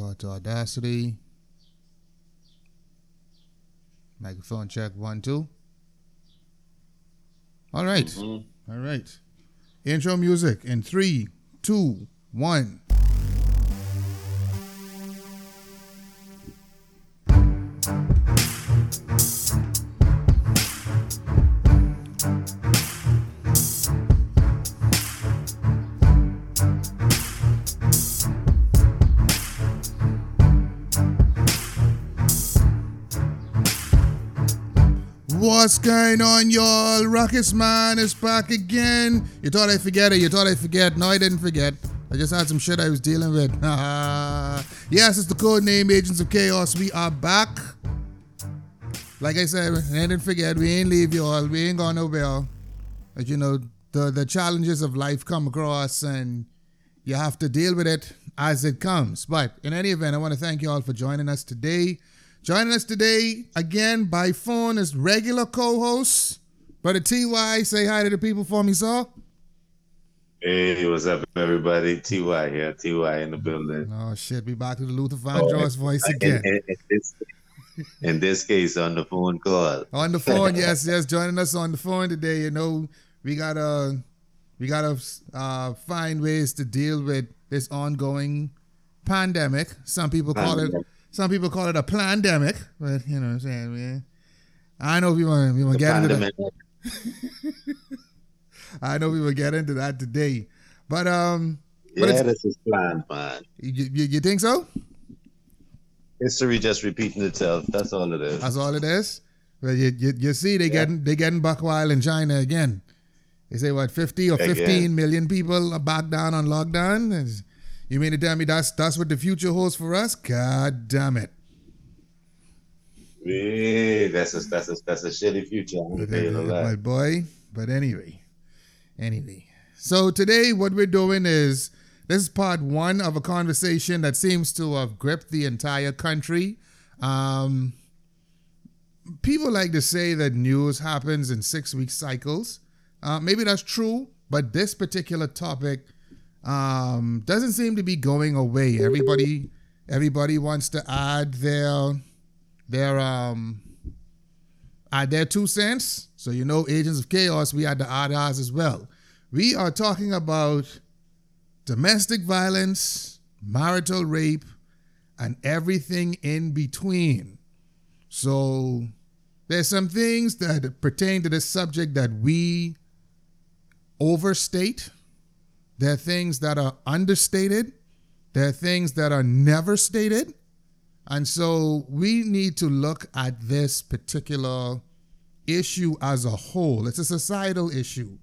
Go to Audacity. Microphone check one, two. All right. Mhm. All right. Intro music in three, two, one. Going on, y'all? Ruckus Mann is back again. You thought I forget it. You thought I forget. No, I didn't forget. I just had some shit I was dealing with. yes, it's the code name Agents of Chaos. We are back. Like I said, I didn't forget. We ain't leave y'all. We ain't gone nowhere. But you know, the the challenges of life come across, and you have to deal with it as it comes. But in any event, I want to thank you all for joining us today. Joining us today again by phone is regular co-host Brother Ty. Say hi to the people for me, sir. Hey, what's up, everybody? Ty here, Ty in the building. Oh shit, we back to the Luther Oh, Vandross voice again. in- in this, in this case, on the phone call. On the phone, yes, yes, joining us on the phone today. You know, we gotta we gotta uh, find ways to deal with this ongoing pandemic. Some people call it Pandemic. Some people call it a pandemic, but you know what I'm saying, man. I know we want we want to get into that. I know we will get into that today, but um, But Yeah, it's- this is planned, man. you, you, you think so? History just repeating itself. That's all it is. That's all it is. Well, you, you, you see, they Yeah. getting they getting buck wild in China again. They say what fifty or Again. fifteen million people are back down on lockdown. Is- You mean to tell me that's that's what the future holds for us? God damn it! Yeah, that's a that's a that's a shitty future. I'm gonna tell you the lie. But boy, but anyway, anyway. So today, what we're doing is this is part one of a conversation that seems to have gripped the entire country. Um, people like to say that news happens in six week cycles. Uh, maybe that's true, but this particular topic um, doesn't seem to be going away. Everybody, everybody wants to add their their um add their two cents. So you know, Agents of Chaos, we had to add ours as well. We are talking about domestic violence, marital rape, and everything in between. So there's some things that pertain to this subject that we overstate. There are things that are understated. There are things that are never stated. And so we need to look at this particular issue as a whole. It's a societal issue.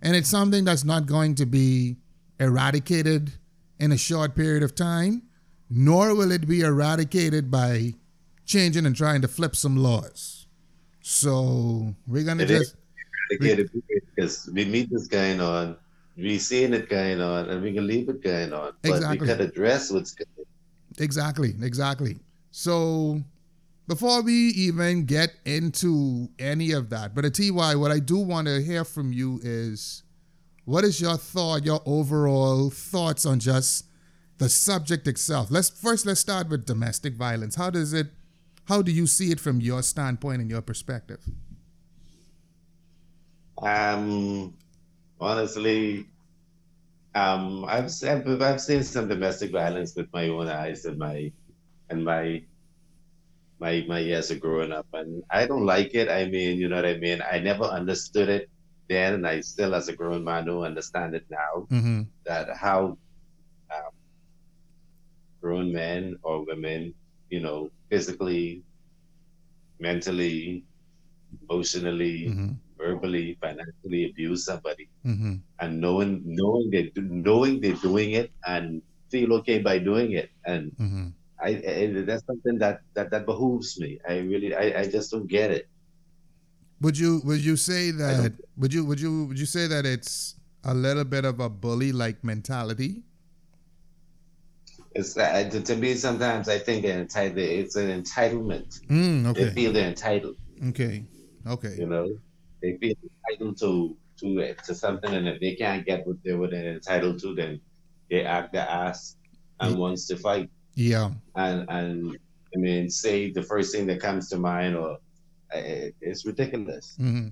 And it's something that's not going to be eradicated in a short period of time, nor will it be eradicated by changing and trying to flip some laws. So we're going to It is. just. Dedicated because we meet this going on, uh, we seeing it going on, and we can leave it going on. But Exactly. we can address what's going on. Exactly, exactly. So before we even get into any of that, but at TY, what I do want to hear from you is what is your thought, your overall thoughts on just the subject itself? Let's first let's start with domestic violence. How does it how do you see it from your standpoint and your perspective? Um, honestly, um, I've seen, I've seen some domestic violence with my own eyes and my and my my my years of growing up, and I don't like it. I mean, you know what I mean. I never understood it then, and I still, as a grown man, don't understand it now. Mm-hmm. That how um, grown men or women, you know, physically, mentally, emotionally, Mm-hmm. Verbally, financially abuse somebody, Mm-hmm. and knowing knowing they knowing they're doing it and feel okay by doing it, and Mm-hmm. I, I that's something that that that behooves me. I really I, I just don't get it. Would you would you say that would you would you would you say that it's a little bit of a bully like mentality? It's uh, to, to me sometimes I think entitled. It's an entitlement. Mm, They feel they're entitled. Okay. Okay. You know, they feel entitled to to to something, and if they can't get what they were entitled to, then they act their ass and Mm. wants to fight. Yeah. And and I mean, say the first thing that comes to mind, or it, it's ridiculous. hmm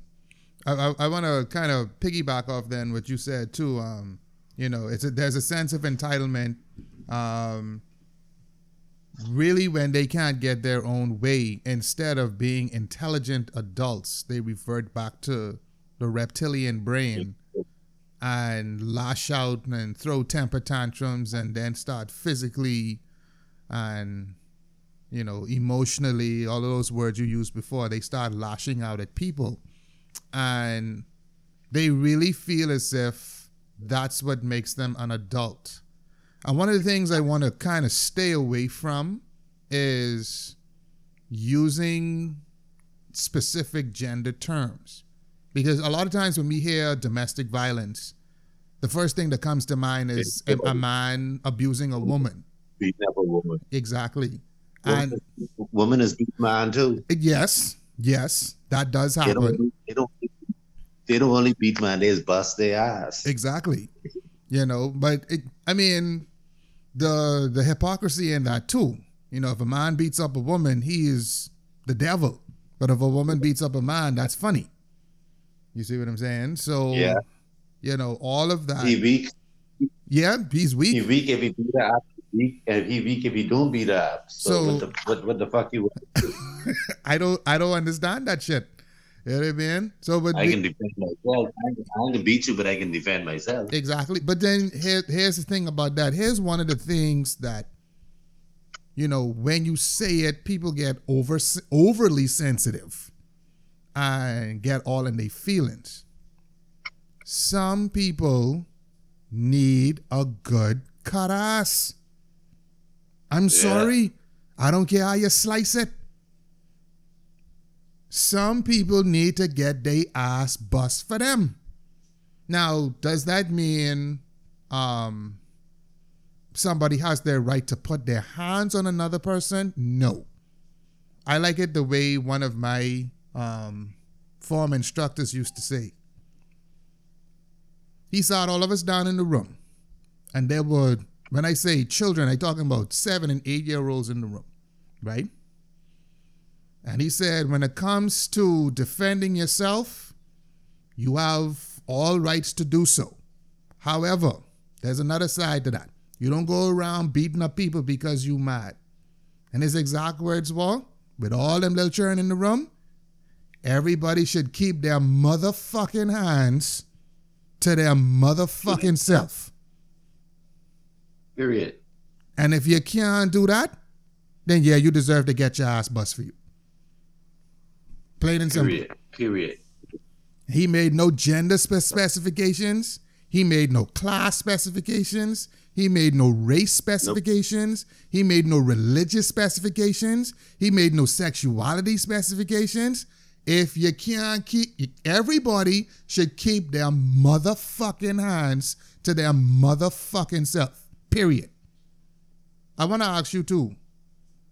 I, I, I want to kind of piggyback off then what you said too. Um, you know, it's a, there's a sense of entitlement. Um, really, when they can't get their own way, instead of being intelligent adults, they revert back to the reptilian brain and lash out and throw temper tantrums and then start physically and you know emotionally all of those words you used before they start lashing out at people and they really feel as if that's what makes them an adult. And one of the things I want to kind of stay away from is using specific gender terms. Because a lot of times when we hear domestic violence, the first thing that comes to mind is a, a man abusing a woman. Beating up a woman. Exactly. And woman is beat man too. Uh, yes, yes, that does They happen. don't, they don't, they don't only beat man, they just bust their ass. Exactly. You know, but it, I mean, the the hypocrisy in that too. You know, if a man beats up a woman, he is the devil. But if a woman beats up a man, that's funny. You see what I'm saying? So, Yeah. you know, all of that. He weak. yeah, he's weak. He weak. if he beat her up. Weak, and he weak if he don't beat her up. So, So- what, the, what, what the fuck you? I don't I don't understand that shit. You know what I mean? So, but I the- can defend myself. I can, beat you, but I can defend myself. Exactly. But then here, here's the thing about that. Here's one of the things that, you know, when you say it, people get over overly sensitive and get all in their feelings. Some people need a good cut ass. I'm sorry. I don't care how you slice it. Some people need to get their ass bust for them. Now, does that mean um, somebody has their right to put their hands on another person? No. I like it the way one of my um, form instructors used to say. He sat all of us down in the room, and there were, when I say children, I'm talking about seven and eight year olds in the room, right? And he said, when it comes to defending yourself, you have all rights to do so. However, there's another side to that. You don't go around beating up people because you mad. And his exact words were, with all them little children in the room, everybody should keep their motherfucking hands to their motherfucking self. Period. And if you can't do that, then yeah, you deserve to get your ass bust for you. Plain and simple. Period. Period. He made no gender specifications. He made no class specifications. He made no race specifications. He made no religious specifications. He made no sexuality specifications. If you can't keep, everybody should keep their motherfucking hands to their motherfucking self. Period. I want to ask you too.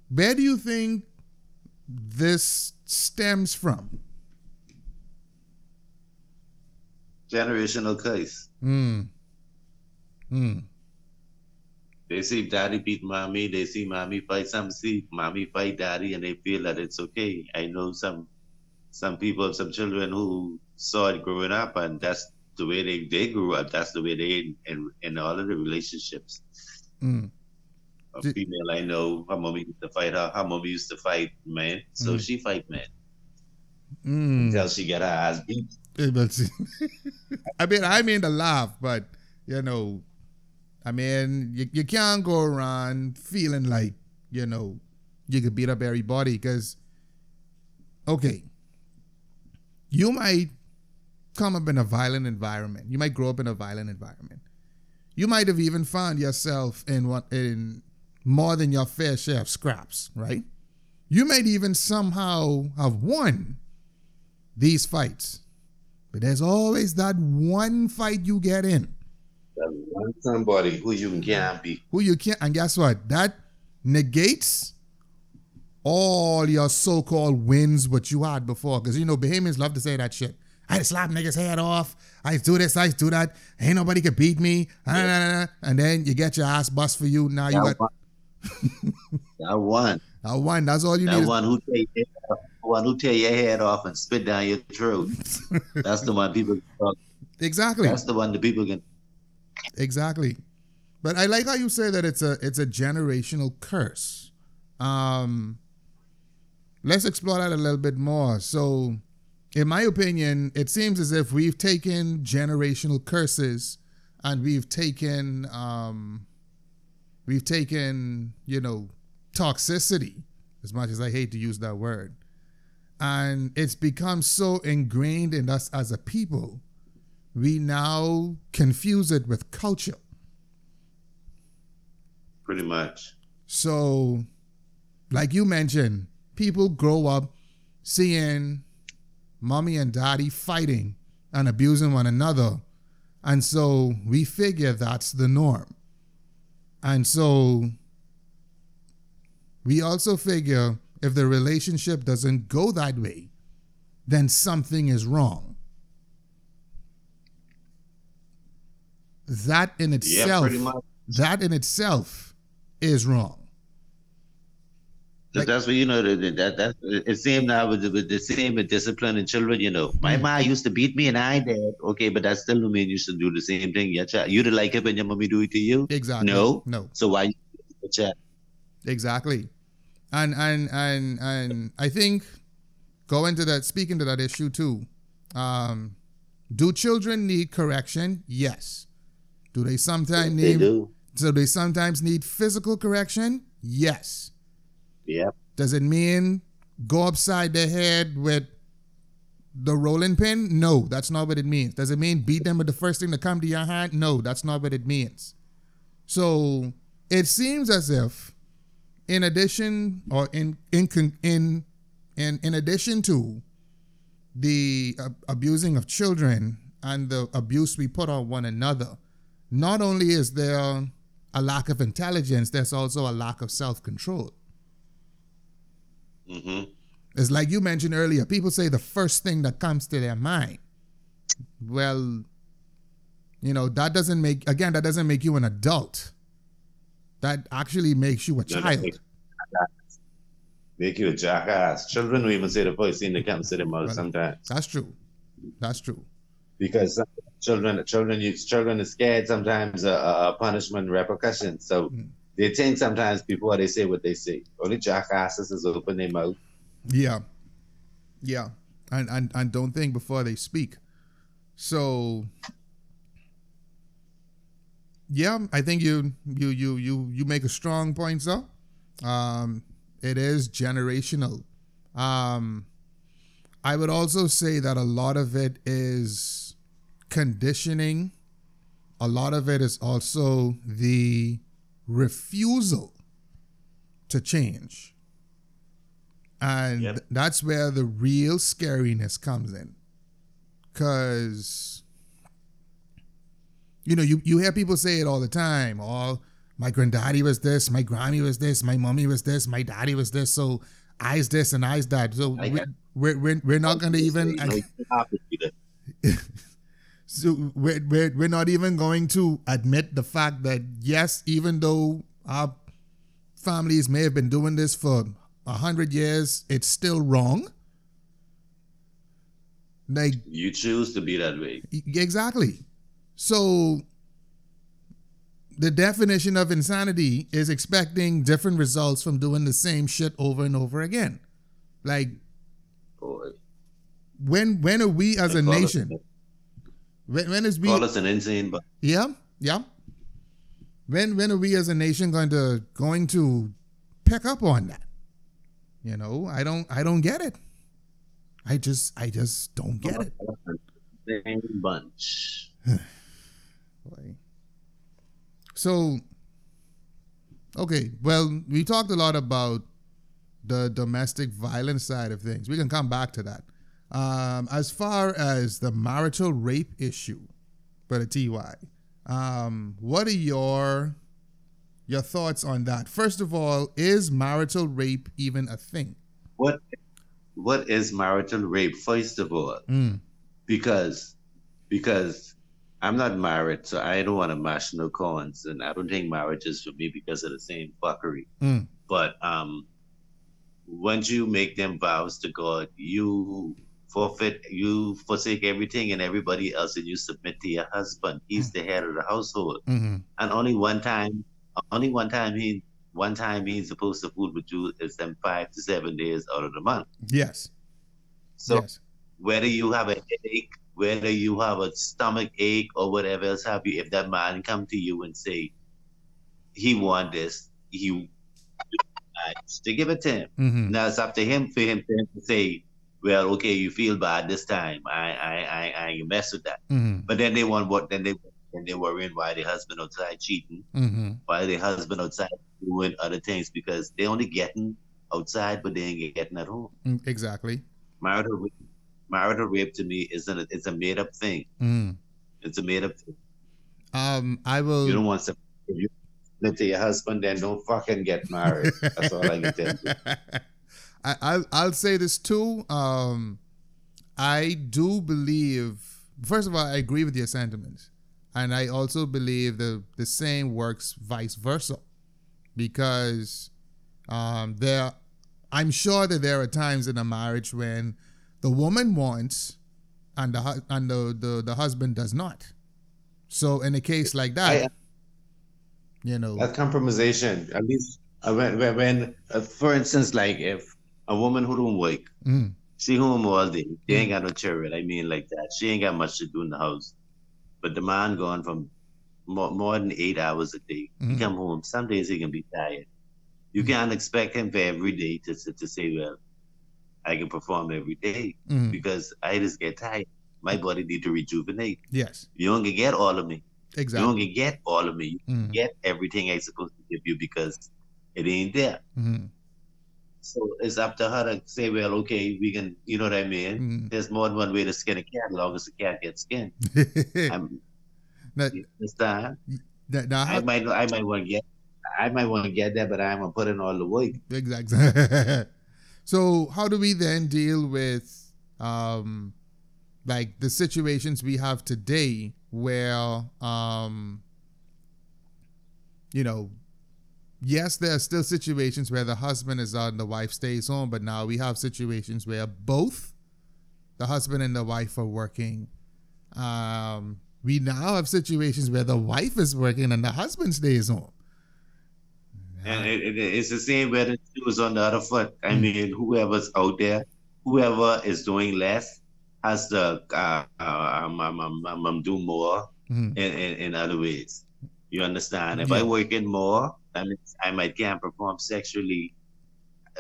Where do you think this stems from? Generational curse. Hmm. Hmm. They see daddy beat mommy, they see mommy fight some see mommy fight daddy and they feel that it's okay. I know some some people, some children who saw it growing up and that's the way they, they grew up. That's the way they in in all of the relationships. Hmm. A Did- female I know, her mommy used to fight her, her mommy used to fight men, so Mm. she fight men Hmm. until she get her ass beat. But I mean, I mean to laugh, but you know, I mean, you, you can't go around feeling like you know you could beat up everybody because, okay, you might come up in a violent environment. You might grow up in a violent environment. You might have even found yourself in what in more than your fair share of scraps, right? You might even somehow have won these fights. But there's always that one fight you get in That somebody who you can't beat. who you can't, and guess what? That negates all your so-called wins what you had before. Because you know Bahamians love to say that shit. I slap niggas head off. I do this. I do that. Ain't nobody could beat me. Ah, nah. And then you get your ass bust for you. Now you got that one. That one. That's all you that need. one who take one who tear your head off and spit down your throat. That's the one people talk. Exactly. That's the one the people can. Exactly. But I like how you say that it's a it's a generational curse. Um, let's explore that a little bit more. So, in my opinion, it seems as if we've taken generational curses and we've taken um, we've taken you know toxicity as much as I hate to use that word, and it's become so ingrained in us as a people, we now confuse it with culture. Pretty much. So, like you mentioned, people grow up seeing mommy and daddy fighting and abusing one another. And so we figure that's the norm. And so we also figure if the relationship doesn't go that way, then something is wrong. That in itself, yeah, that in itself is wrong. Like, that's what you know. That that, that it seems now with the, with the same with discipline in children. You know, my mm. mom used to beat me and I did. Okay, but that still don't mean you should do the same thing. Your child, you didn't like it when your mommy do it to you. Exactly. No. No. So why? You exactly. And and and and I think going to that, speaking to that issue too. Um, do children need correction? Yes. Do they sometimes need? They do. So they sometimes need physical correction? Yes. Yep. Does it mean go upside the head with the rolling pin? No, that's not what it means. Does it mean beat them with the first thing to come to your hand? No, that's not what it means. So it seems as if, in addition, or in in in in in addition to the uh, abusing of children and the abuse we put on one another, not only is there a lack of intelligence, there's also a lack of self control. Mm-hmm. It's like you mentioned earlier. People say the first thing that comes to their mind. Well, you know that doesn't make again that doesn't make you an adult. That actually makes you a no, child. Make, make you a jackass. Children will even say the first thing that comes to their mouth sometimes. That's true. That's true. Because children, children, children are scared sometimes of uh, punishment repercussions. So. Mm they think sometimes people before they say what they say. Only jackasses is open their mouth. Yeah. Yeah. And, and and don't think before they speak. So yeah, I think you you you you you make a strong point, sir. Um, it is generational. Um, I would also say that a lot of it is conditioning. A lot of it is also the refusal to change. And yep. that's where the real scariness comes in. Because, you know, you, you hear people say it all the time. Oh, my granddaddy was this, my granny was this, my mommy was this, my daddy was this. So I's this and I's that. So we're, we're, we're, we're not going to even. So we're, we're, we're not even going to admit the fact that, yes, even though our families may have been doing this for a hundred years, it's still wrong. Like you choose to be that way. Exactly. So the definition of insanity is expecting different results from doing the same shit over and over again. Like Boy. when when are we as a nation? When, when is we? Call us an insane, but yeah, yeah. When when are we as a nation going to going to pick up on that? You know, I don't I don't get it. I just I just don't get it. Same bunch. So okay, well, we talked a lot about the domestic violence side of things. We can come back to that. Um, as far as the marital rape issue, but a Ty, um, what are your your thoughts on that? First of all, is marital rape even a thing? What what is marital rape? First of all, mm. because because I'm not married, so I don't want to mash no corns, and I don't think marriage is for me because of the same fuckery. Mm. But um, once you make them vows to God, you forfeit, you forsake everything and everybody else, and you submit to your husband. He's the head of the household, hmm and only one time, only one time he, one time he's supposed to food with you is them five to seven days out of the month. Yes. So yes. whether you have a headache, whether you have a stomach ache or whatever else have you, if that man come to you and say he want this, he to give it to him. hmm Now it's up to him for him to say, well, okay, you feel bad this time. I I I, I mess with that. hmm But then they want what? Then they then they worrying why the husband outside cheating, hmm why the husband outside doing other things because they only getting outside, but they ain't getting at home. Mm, Exactly. Marital rape, marital rape to me is a it's a made up thing. Mm. It's a made up thing. Um, I will. You don't want to. If you to your husband, then don't fucking get married. That's all I can tell you. I, I'll, I'll say this too. Um, I do believe, first of all, I agree with your sentiments. And I also believe the, the same works vice versa. Because um, there, I'm sure that there are times in a marriage when the woman wants and the, and the, the, the husband does not. So in a case like that, I- you know, That's compromisation. At least uh, when, when, when uh, for instance, like if a woman who don't work, mm, she home all day, she ain't got no children. I mean, like that. She ain't got much to do in the house. But the man gone from more, more than eight hours a day. He Mhm. come home. Some days he can be tired. You Mhm. can't expect him for every day to, to, to say, well, I can perform every day mm, because I just get tired. My body need to rejuvenate. yes, You don't get all of me. Exactly. You don't get all of me. You Mm, get everything I supposed to give you because it ain't there. mhm, So it's up to her to say, well, okay, we can, you know what I mean? mm. There's more than one way to skin a cat, as long as the cat gets skinned. I'm, Now- you understand? now- now I might, I might want to get, I might want to get that, but I'm gonna put in all the work. Exactly. so how do we then deal with um like the situations we have today where um you know yes there are still situations where the husband is out and the wife stays home but now we have situations where both the husband and the wife are working um we now have situations where the wife is working and the husband stays home And it, it, it's the same where shoe is on the other foot. I Mm. mean, whoever's out there, whoever is doing less has to uh, uh, um, um, um, um, do more Mhm. in, in, in other ways. You understand? If Yeah. I work in more, I mean, I might can't perform sexually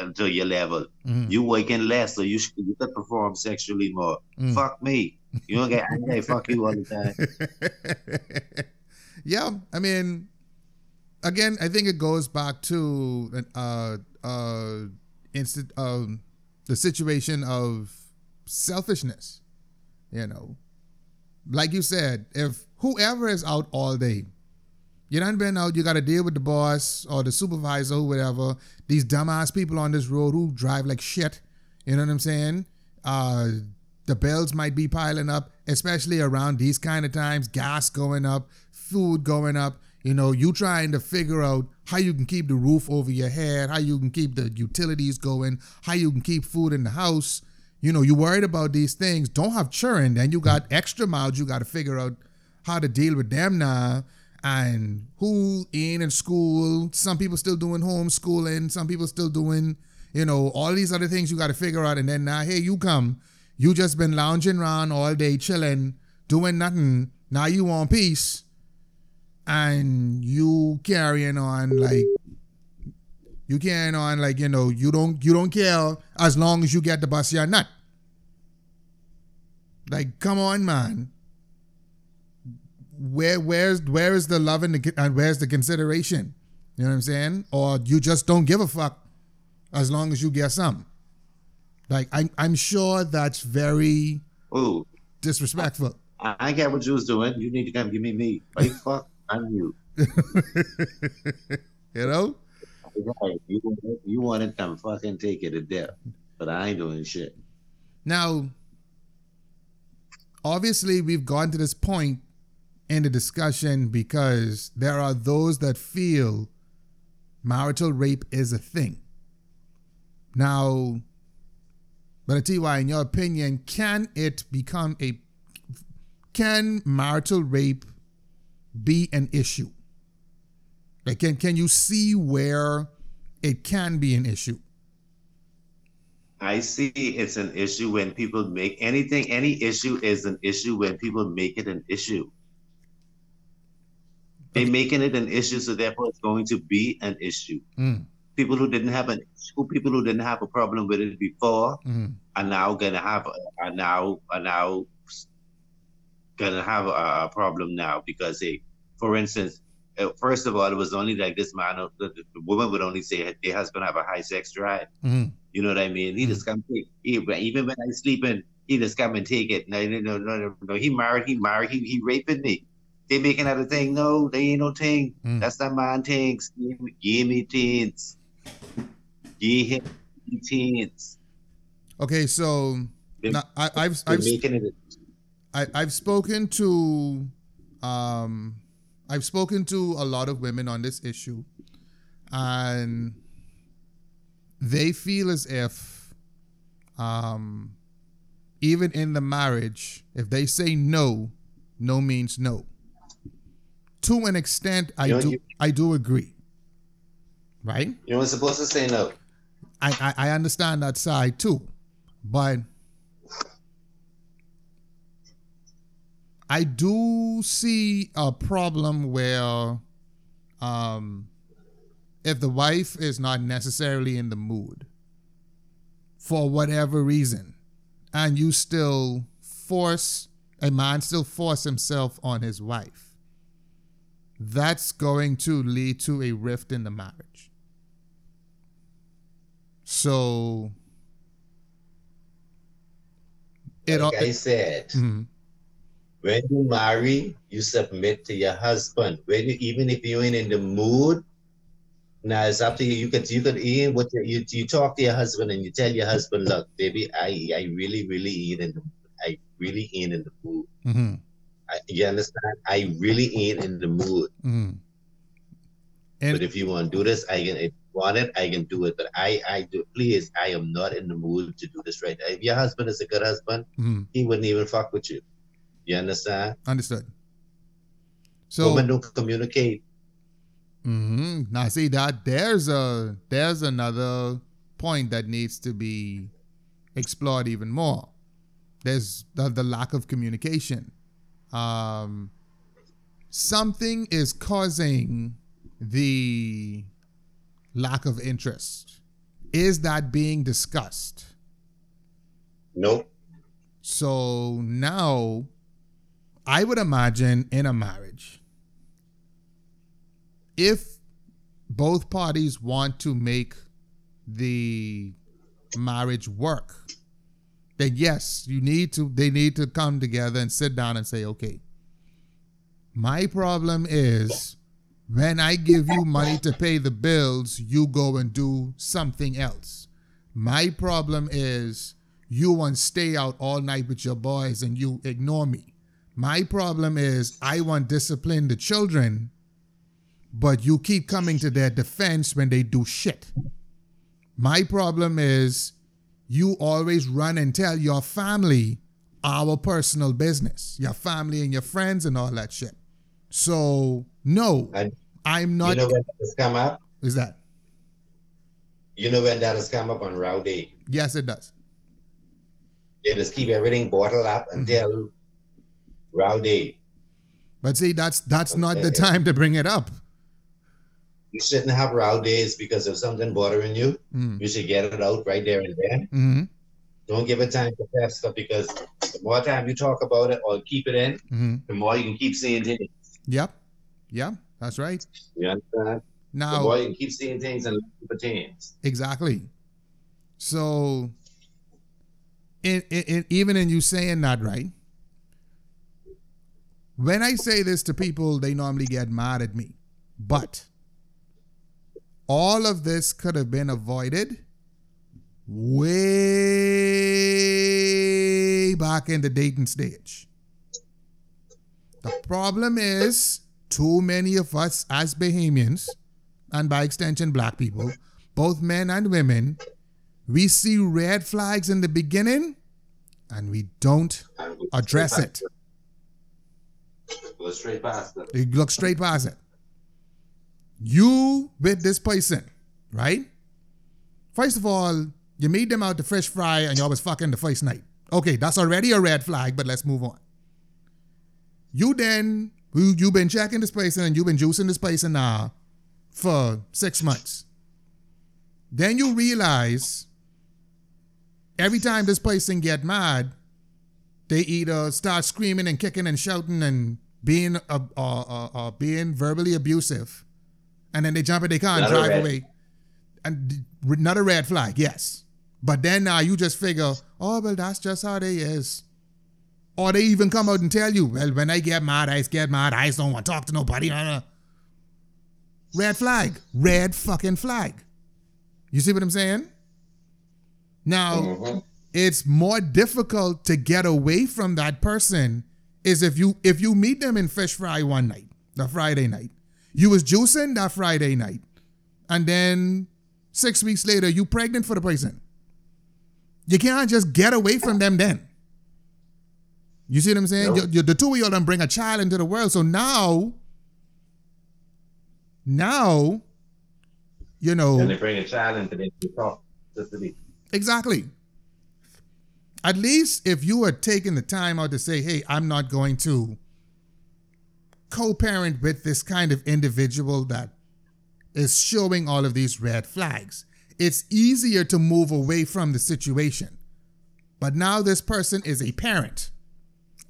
until your level. Mhm. You working less, so you should you could perform sexually more. Mm. Fuck me. You don't get angry. Fuck you all the time. yeah, I mean, again, I think it goes back to uh, uh, instant, um, the situation of selfishness. You know, like you said, if whoever is out all day, you done been out, you got to deal with the boss or the supervisor or whatever. These dumbass people on this road who drive like shit. You know what I'm saying? Uh, the bills might be piling up, especially around these kind of times. Gas going up, food going up. You know, you trying to figure out how you can keep the roof over your head, how you can keep the utilities going, how you can keep food in the house. You know, you worried about these things. Don't have children, then you got extra mouths. You got to figure out how to deal with them now. And who in in school? Some people still doing homeschooling. Some people still doing, you know, all these other things you got to figure out. And then now, hey, you come. You just been lounging around all day, chilling, doing nothing. Now you want peace, and you carrying on like you carrying on like you know you don't you don't care as long as you get the bus your not. Like, come on, man. Where where's where is the love and, the, and where's the consideration? You know what I'm saying? Or you just don't give a fuck as long as you get some. Like I'm I'm sure that's very Oh, disrespectful. I, I get what you was doing. You need to come give me me. Right? Fuck, I'm you. you know? Right. You, want- you want to come fucking take it to death, but I ain't doing shit. Now, obviously, we've gone to this point in the discussion because there are those that feel marital rape is a thing. Now, but Ty, in your opinion, can it become a can marital rape be an issue? Like can can you see where it can be an issue? I see it's an issue when people make anything, any issue is an issue when people make it an issue. They're making it an issue, so therefore it's going to be an issue. Mm, People who didn't have an issue, people who didn't have a problem with it before mhm, are now gonna have are now are now gonna have a, a problem now because they, for instance, uh, first of all, it was only like this man, uh, the, the woman would only say their husband have a high sex drive. mhm, You know what I mean? He just come take he, even when I sleeping, he just come and take it. No, no, no, no, no. He married, he married, he, he raping me. They making that a thing. No, they ain't no thing. Mm. That's not my things. Give me, give me teens. Give him teens. Okay, so They- now, I, I've I've making it. I, I've spoken to um I've spoken to a lot of women on this issue and they feel as if um even in the marriage if they say no no means no to an extent I You know, do you- I do agree right You weren't supposed to say no. I, I I understand that side too, but I do see a problem where, um, if the wife is not necessarily in the mood for whatever reason, and you still force a man still force himself on his wife, that's going to lead to a rift in the marriage. So it all Like I said, Mhm. when you marry, you submit to your husband. When you, even if you ain't in the mood, now it's up to you. You could you could even what you, you you talk to your husband and you tell your husband, look, baby, I I really really ain't in the I really ain't in the mood. Mhm. I, you understand? I really ain't in the mood. Mhm. But if you want to do this, I can. If you want it, I can do it. But I I do. Please, I am not in the mood to do this right. Now. If your husband is a good husband, mhm. he wouldn't even fuck with you. You understand? understood. So Women don't communicate. mhm. now see that there's a there's another point that needs to be explored even more. There's the, the lack of communication. Um, something is causing the lack of interest. Is that being discussed? Nope. So now, I would imagine in a marriage, if both parties want to make the marriage work, then yes, you need to. They need to come together and sit down and say, okay. My problem is when I give you money to pay the bills, you go and do something else. My problem is you want to stay out all night with your boys and you ignore me. My problem is I want discipline the children, but you keep coming to their defense when they do shit. My problem is you always run and tell your family our personal business, your family and your friends and all that shit. So, no, And I'm not. you know when that has come up? is that? You know when that has come up on Rowdy? Yes, it does. They just keep everything bottled up Mm-hmm. until Rowdy. But see, that's that's not the time to bring it up. You shouldn't have row days because if something bothering you, Mm. you should get it out right there and then. hmm Don't give it time to fester because the more time you talk about it or keep it in, hmm the more you can keep seeing things. Yep. Yeah, that's right. You understand? The more you can keep seeing things and for things. exactly. So, in, in even in you saying that, right? When I say this to people, they normally get mad at me. But all of this could have been avoided way back in the dating stage. The problem is too many of us as Bahamians, and by extension, black people, both men and women, we see red flags in the beginning and we don't address it. Go straight past it. You look straight past it. You with this person, right? First of all, you meet them out to fish fry and y'all was fucking the first night. Okay, that's already a red flag, but let's move on. You then, you, you've been checking this person and you've been juicing this person now for six months. Then you realize every time this person get mad, they either start screaming and kicking and shouting and being uh, uh, uh, uh, being verbally abusive, and then they jump in their car and Not drive red- away. And not a red flag, yes. But then now you just figure, oh well, that's just how they is. Or they even come out and tell you, well, when I get mad, I get mad. I just don't want to talk to nobody. Red flag, red fucking flag. You see what I'm saying? Now, Mhm. it's more difficult to get away from that person is if you if you meet them in fish fry one night, the Friday night. You was juicing that Friday night. And then six weeks later, you pregnant for the person. You can't just get away from them then. You see what I'm saying? You- you- the two of y'all done bring a child into the world. So now, now, you know. And they bring a child into the toxicity. Exactly. At least if you had taken the time out to say, hey, I'm not going to co parent with this kind of individual that is showing all of these red flags, it's easier to move away from the situation. But now this person is a parent.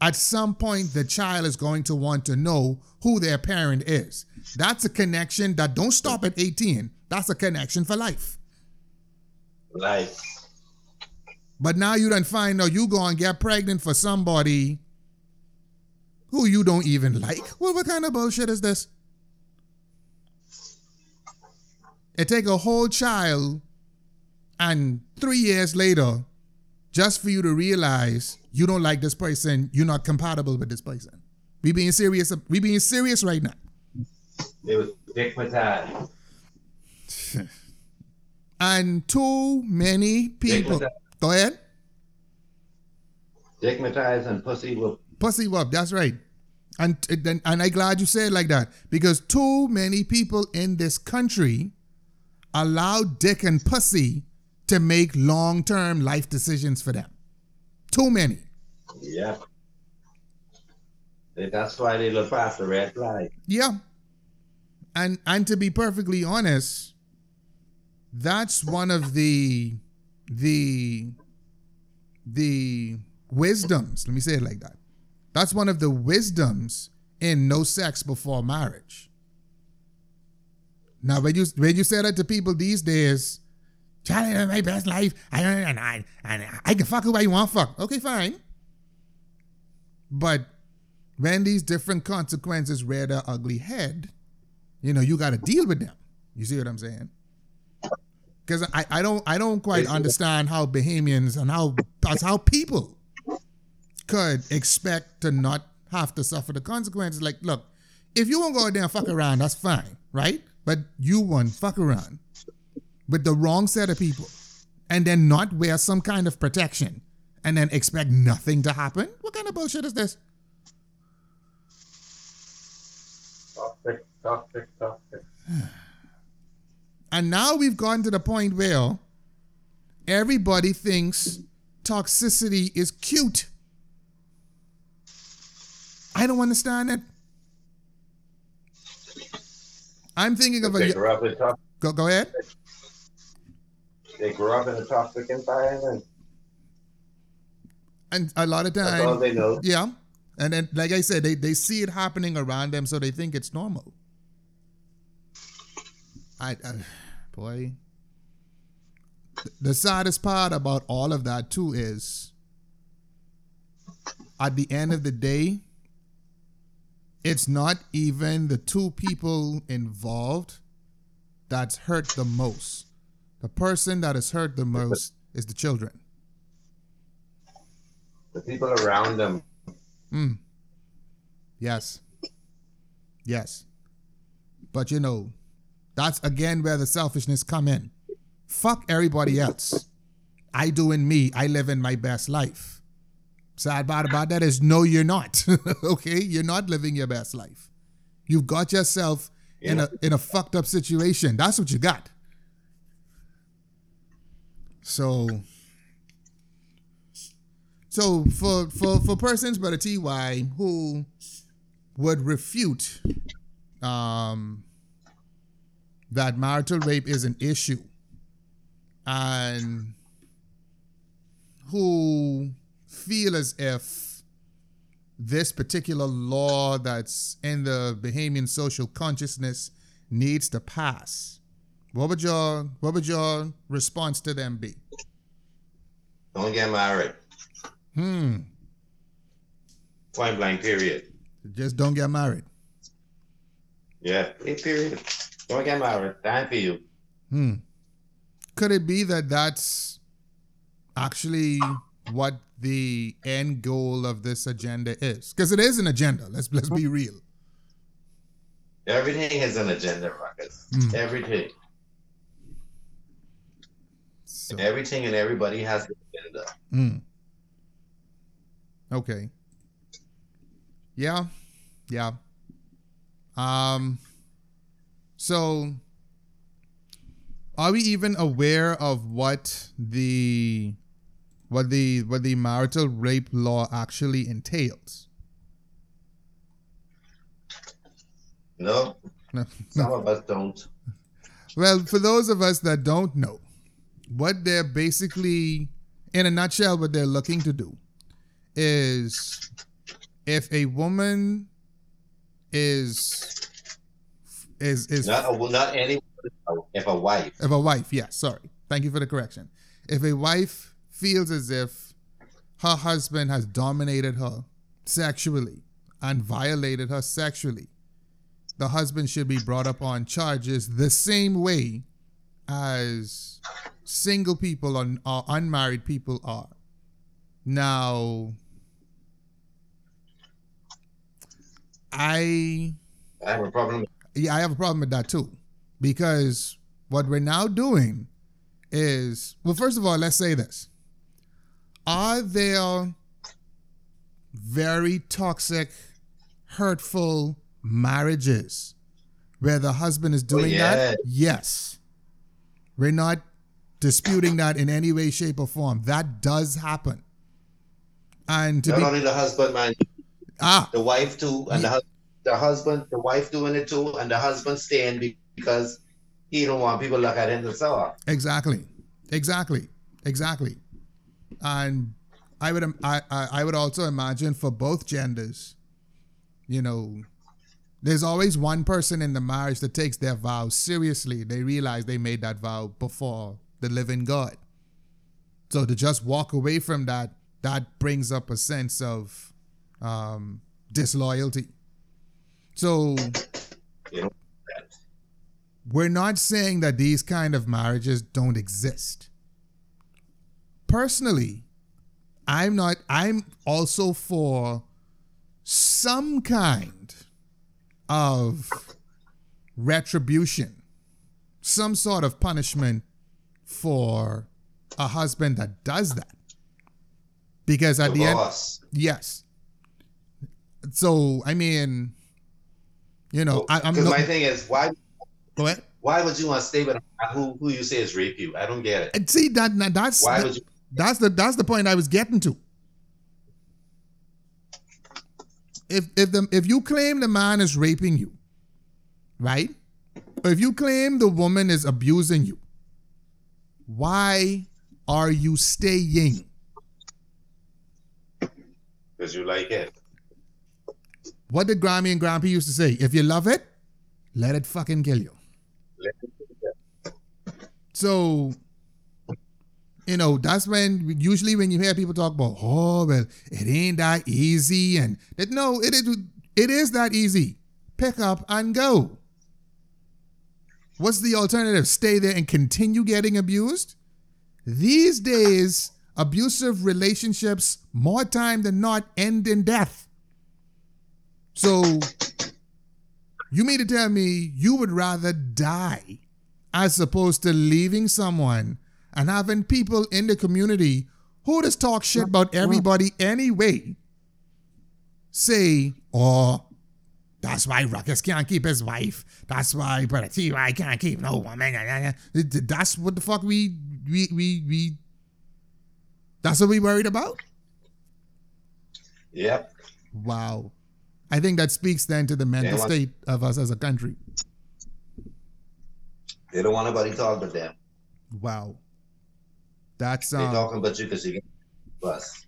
At some point, the child is going to want to know who their parent is. That's a connection that don't stop at 18. That's a connection for life. Life. But now you don't find out you go and get pregnant for somebody who you don't even like. Well, what kind of bullshit is this? It take a whole child and three years later just for you to realize you don't like this person, you're not compatible with this person. We being serious. We being serious right now. it was stigmatized. And too many people. Go ahead. Stigmatized and pussy will Pussy whoop, that's right. And and and I'm glad you said it like that because too many people in this country allow dick and pussy to make long-term life decisions for them. Too many. Yeah. That's why they look past the red flag. Yeah. And and to be perfectly honest, that's one of the the the wisdoms. Let me say it like that. That's one of the wisdoms in no sex before marriage. Now, when you when you say that to people these days, Charlie, my best life. I and I and I can fuck who I want fuck. Okay, fine. But when these different consequences rear their ugly head, you know, you got to deal with them. You see what I'm saying? Because I, I don't I don't quite understand how Bahamians and how that's how people could expect to not have to suffer the consequences. Like, look, if you won't go out there and fuck around, that's fine, right? But you won't fuck around with the wrong set of people and then not wear some kind of protection and then expect nothing to happen. What kind of bullshit is this? Toxic, toxic, toxic. And now we've gotten to the point where everybody thinks toxicity is cute. I don't understand it. I'm thinking of They a grew up in go, go ahead. They grew up in a toxic environment. And a lot of That's all they know. yeah. And then, like I said, they, they see it happening around them, so they think it's normal. I, I boy. The saddest part about all of that too is, at the end of the day, it's not even the two people involved that's hurt the most. The person that is hurt the most is the children. The people around them. Mm. Yes. Yes. But you know, that's again where the selfishness come in. Fuck everybody else. I doing me. I live in my best life. Sad part about that is no, you're not. okay, you're not living your best life. You've got yourself in a in a fucked up situation. That's what you got. So so for for for persons but a TY who would refute um that marital rape is an issue and who feel as if this particular law that's in the Bahamian social consciousness needs to pass. What would your what would your response to them be? Don't get married. Hmm. Point blank. Period. Just don't get married. Yeah. Period. Don't get married. Time for you. Hmm. Could it be that that's actually what the end goal of this agenda is? Because it is an agenda. Let's let's be real. Everything is an agenda, Ruckus. Mm. Everything. So, Everything and everybody has an agenda. mm. Okay. Yeah. Yeah. Um. So, are we even aware of what the what the what the marital rape law actually entails? No, No. some of us don't. Well, for those of us that don't know, what they're basically, in a nutshell, what they're looking to do is if a woman is is is Not a, not anyone. If a wife. if a wife, yes, sorry. Thank you for the correction. If a wife feels as if her husband has dominated her sexually and violated her sexually, the husband should be brought up on charges the same way as single people or, or unmarried people are. Now, I I have a problem. yeah, I have a problem with that too. Because what we're now doing is, well, first of all, let's say this. Are there very toxic, hurtful marriages where the husband is doing that? Yes. We're not disputing that in any way, shape, or form. That does happen. And to Not be, only the husband, man, ah, the wife too, and the, the husband, the wife doing it too, and the husband staying because he don't want people to look at him so on. Exactly, exactly, exactly. And I would I, I would also imagine for both genders, you know, there's always one person in the marriage that takes their vows seriously. They realize they made that vow before the living God. So to just walk away from that, that brings up a sense of um, disloyalty. So we're not saying that these kind of marriages don't exist. Personally, I'm not I'm also for some kind of retribution, some sort of punishment for a husband that does that. Because at the end yes. So I mean, you know, I, I'm Because not my thing is, why go ahead. why would you want to stay with who who you say is rape you? I don't get it. And see that that's Why would you? That's the that's the point I was getting to. If if the if you claim the man is raping you, right? Or if you claim the woman is abusing you, why are you staying? Because you like it. What did Grammy and Grampy used to say? If you love it, let it fucking kill you. Let it kill you. So, you know, that's when usually when you hear people talk about, oh well, it ain't that easy, and that no, it is it is that easy. Pick up and go. What's the alternative? Stay there and continue getting abused? These days, abusive relationships, more time than not, end in death. So You mean to tell me you would rather die as opposed to leaving someone and having people in the community who just talk shit about everybody anyway say, oh, that's why Ruckus can't keep his wife. That's why Brother T.Y. can't keep no woman. That's what the fuck we, we, we, we, that's what we worried about? Yep. Wow. I think that speaks then to the mental Yeah, what- state of us as a country. They don't want nobody talk but them. Wow. That's They um, talking about you because you bus.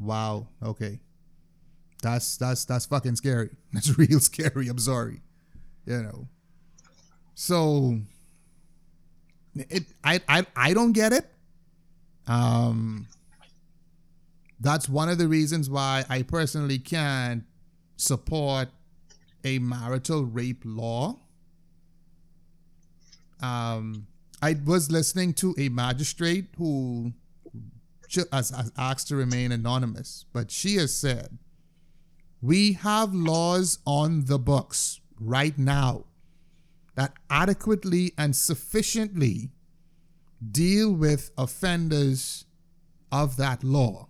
wow. Okay. That's that's that's fucking scary. That's real scary. I'm sorry. You know. So it I I I don't get it. Um that's one of the reasons why I personally can't support a marital rape law. Um I was listening to a magistrate who has asked to remain anonymous, but she has said, We have laws on the books right now that adequately and sufficiently deal with offenders of that law.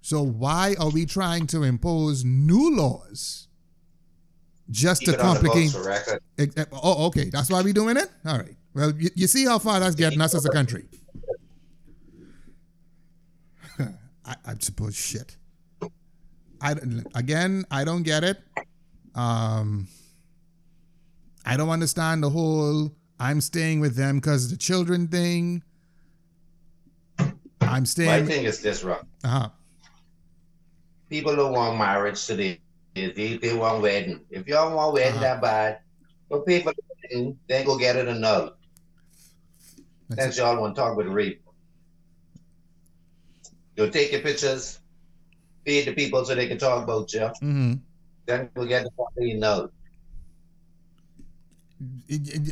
So, why are we trying to impose new laws just Keep to complicate? record. Oh, okay. That's why we doing it. All right. Well, you, you see how far that's getting us as a country. I, I suppose shit. I again, I don't get it. Um, I don't understand the whole "I'm staying with them because of the children" thing. I'm staying. My thing is this, Rock. Uh-huh. People don't want marriage today. They, they want wedding. If you don't want wedding Uh-huh. that bad, but people then go get it annulled. That's That's y'all want to talk with rape. You'll take your pictures, feed the people so they can talk about you. hmm Then we'll get the property annulled.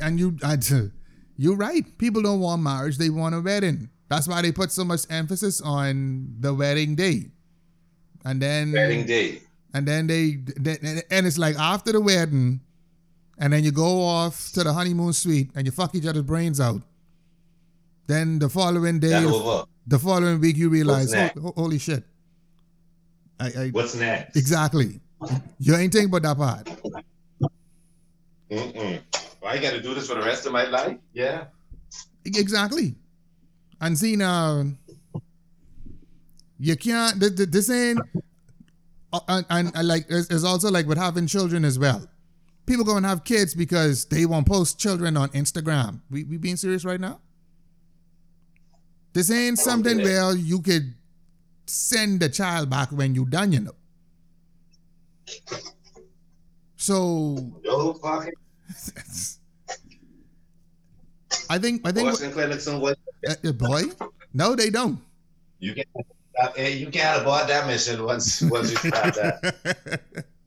and you I, you're right people don't want marriage they want a wedding that's why they put so much emphasis on the wedding day and then Wedding day. And then they then- and it's like after the wedding and then you go off to the honeymoon suite and you fuck each other's brains out then the following day the following week you realize? "Ho- holy shit I, I What's next? exactly you ain't thinking about that part Mm-mm. Well, I got to do this for the rest of my life? Yeah. Exactly. And see now, you can't. th- th- This ain't. Uh, And, and, and like, it's, it's also like with having children as well. People go and have kids because they want to post children on Instagram. We we being serious right now? This ain't something where you could send the child back when you done, you know. So No I think I think clinics and what uh, uh, boy, no, they don't. you can you can't abort that mission once once you start that.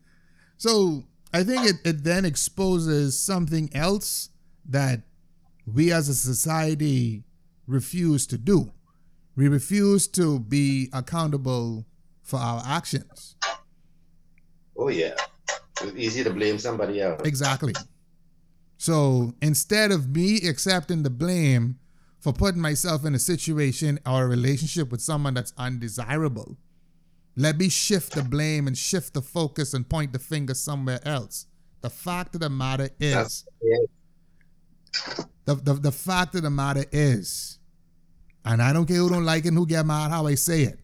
so I think it, it then exposes something else that we as a society refuse to do. We refuse to be accountable for our actions. Oh yeah. It's easy to blame somebody else. Exactly. So instead of me accepting the blame for putting myself in a situation or a relationship with someone that's undesirable, let me shift the blame and shift the focus and point the finger somewhere else. The fact of the matter is, the, the, the fact of the matter is, and I don't care who don't like it and who get mad how I say it.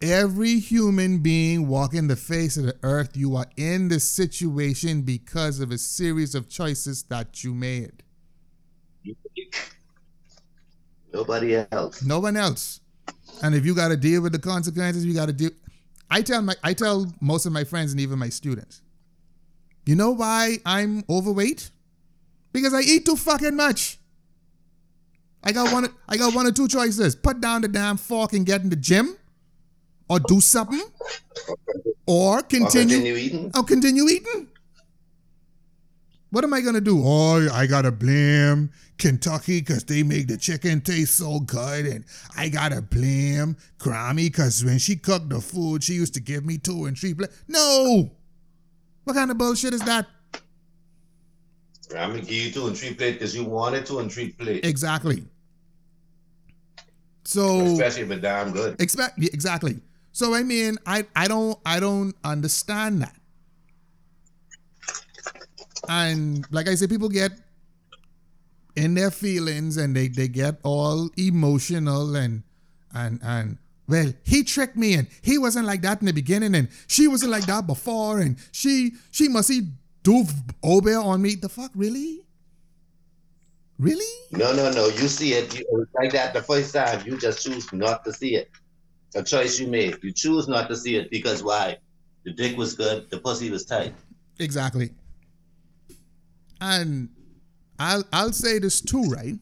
Every human being walking the face of the earth, you are in this situation because of a series of choices that you made. Nobody else. No one else. And if you got to deal with the consequences, you got to deal. I tell my I tell most of my friends and even my students, you know why I'm overweight? Because I eat too fucking much. I got one. I got one or two choices: put down the damn fork and get in the gym, or do something, or Or continue. continue eating. I'll continue eating. What am I gonna do? Oh, I gotta blame Kentucky because they make the chicken taste so good, and I gotta blame Grammy because when she cooked the food, she used to give me two and three. Pla- no, What kind of bullshit is that? I'm gonna give you two and three plate because you wanted two and three plate. Exactly. So Especially if it's damn good. expect exactly. So I mean, I I don't I don't understand that. And like I said, people get in their feelings and they, they get all emotional and and and well, he tricked me and he wasn't like that in the beginning and she wasn't like that before and she she must he do over on me. The fuck, really? Really? No, no, no. You see it. You, it was like that the first time. You just choose not to see it. A choice you made. You choose not to see it because why? The dick was good. The pussy was tight. Exactly. And I'll I'll say this too, right?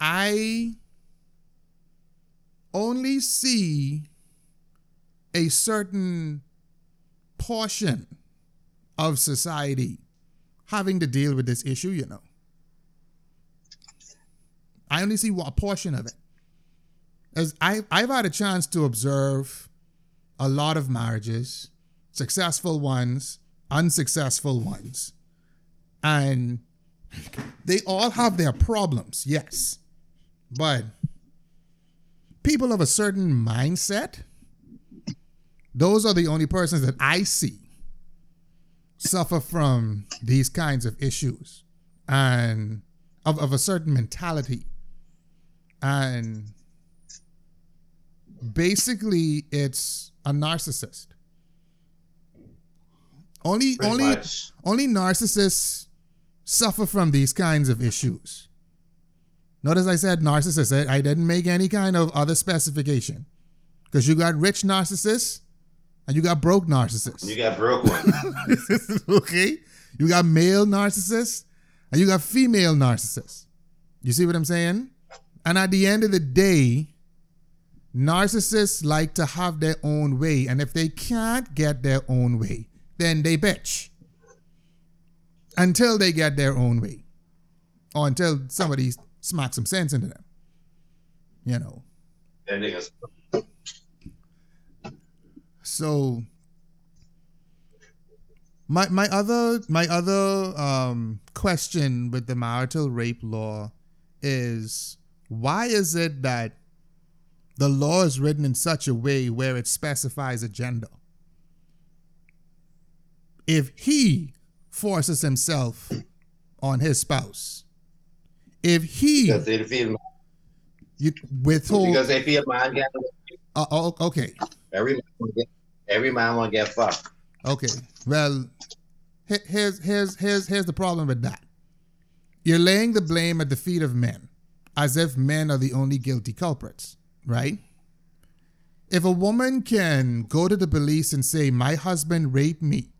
I only see a certain portion of society having to deal with this issue, you know. I only see a portion of it. As I, I've had a chance to observe a lot of marriages, successful ones, unsuccessful ones. And they all have their problems, yes. But people of a certain mindset, those are the only persons that I see suffer from these kinds of issues and of, of a certain mentality. And basically, it's a narcissist. Only, Pretty only, much. only narcissists suffer from these kinds of issues. Notice I said narcissist. I, I didn't make any kind of other specification. Because you got rich narcissists and you got broke narcissists. You got broke one. okay? You got male narcissists and you got female narcissists. You see what I'm saying? And at the end of the day, narcissists like to have their own way. And if they can't get their own way, then they bitch until they get their own way or until somebody smacks some sense into them. You know. So my my other my other um, question with the marital rape law is why is it that the law is written in such a way where it specifies a gender? If he forces himself on his spouse, if he Because they feel you, withhold, because they feel man get uh, oh, okay, every man wanna get every man wanna get fucked. Okay. Well, here's here's here's here's the problem with that. You're laying the blame at the feet of men, as if men are the only guilty culprits, right? If a woman can go to the police and say, "My husband raped me,"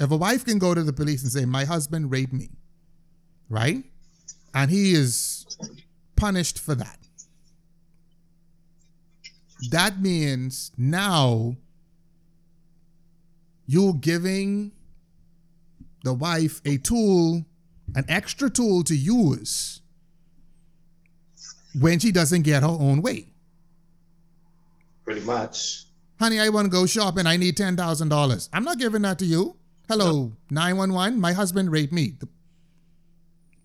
if a wife can go to the police and say, "My husband raped me," right, and he is punished for that, that means now you're giving the wife a tool, an extra tool to use when she doesn't get her own way. Pretty much. Honey, I want to go shopping. I need $10,000. I'm not giving that to you. Hello, 911. My husband raped me.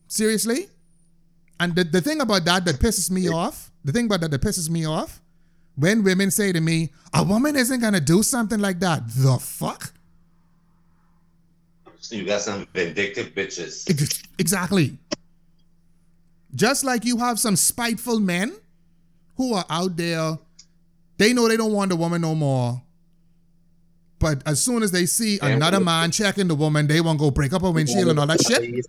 Seriously? And the, the thing about that that pisses me off, the thing about that that pisses me off, when women say to me, a woman isn't going to do something like that. The fuck? So you got some vindictive bitches. Exactly. Just like you have some spiteful men who are out there, they know they don't want the woman no more. But as soon as they see Yeah. another man checking the woman, they won't go break up her windshield and all that shit.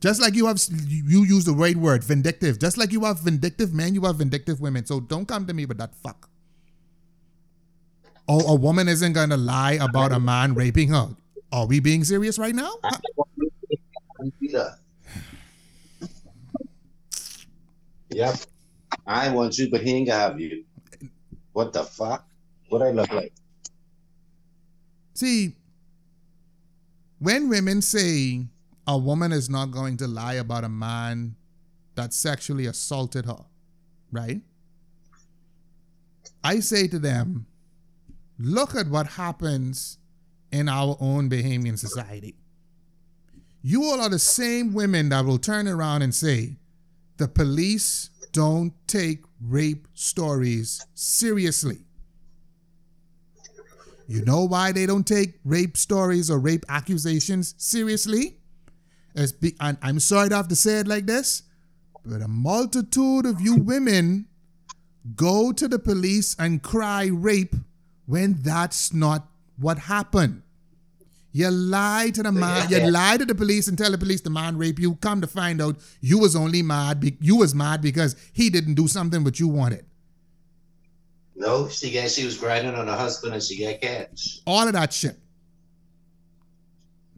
Just like you have, you use the right word, vindictive. Just like you have vindictive men, you have vindictive women. So don't come to me with that fuck. Oh, a woman isn't gonna lie about a man raping her. Are we being serious right now? I want you to be either. Yep. I want you, but he ain't gonna have you. What the fuck? What I look like? See, when women say a woman is not going to lie about a man that sexually assaulted her, right? I say to them, look at what happens in our own Bahamian society. You all are the same women that will turn around and say, the police don't take rape stories seriously. You know why they don't take rape stories or rape accusations seriously? It's be, and I'm sorry to have to say it like this, but a multitude of you women go to the police and cry rape when that's not what happened. You lie to the man. You lie to the police and tell the police the man raped you. Come to find out, you was only mad. Be, you was mad because he didn't do something what you wanted. No, she got she was grinding on her husband and she got catch. All of that shit.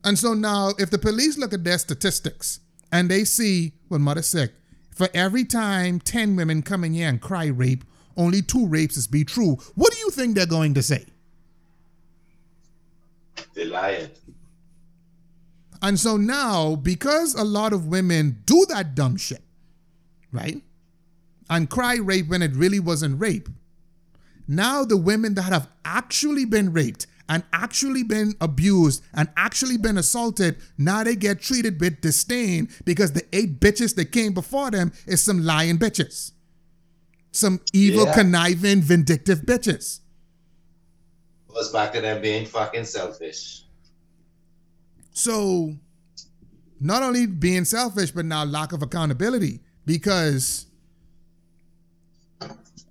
And so now, if the police look at their statistics and they see what mother said, for every time 10 women come in here and cry rape, only two rapes is be true, what do you think they're going to say? They lying. And so now, because a lot of women do that dumb shit, right? And cry rape when it really wasn't rape, now the women that have actually been raped and actually been abused and actually been assaulted, now they get treated with disdain because the eight bitches that came before them is some lying bitches. Some evil, yeah. conniving, vindictive bitches. Goes back to them being fucking selfish. So, not only being selfish, but now lack of accountability because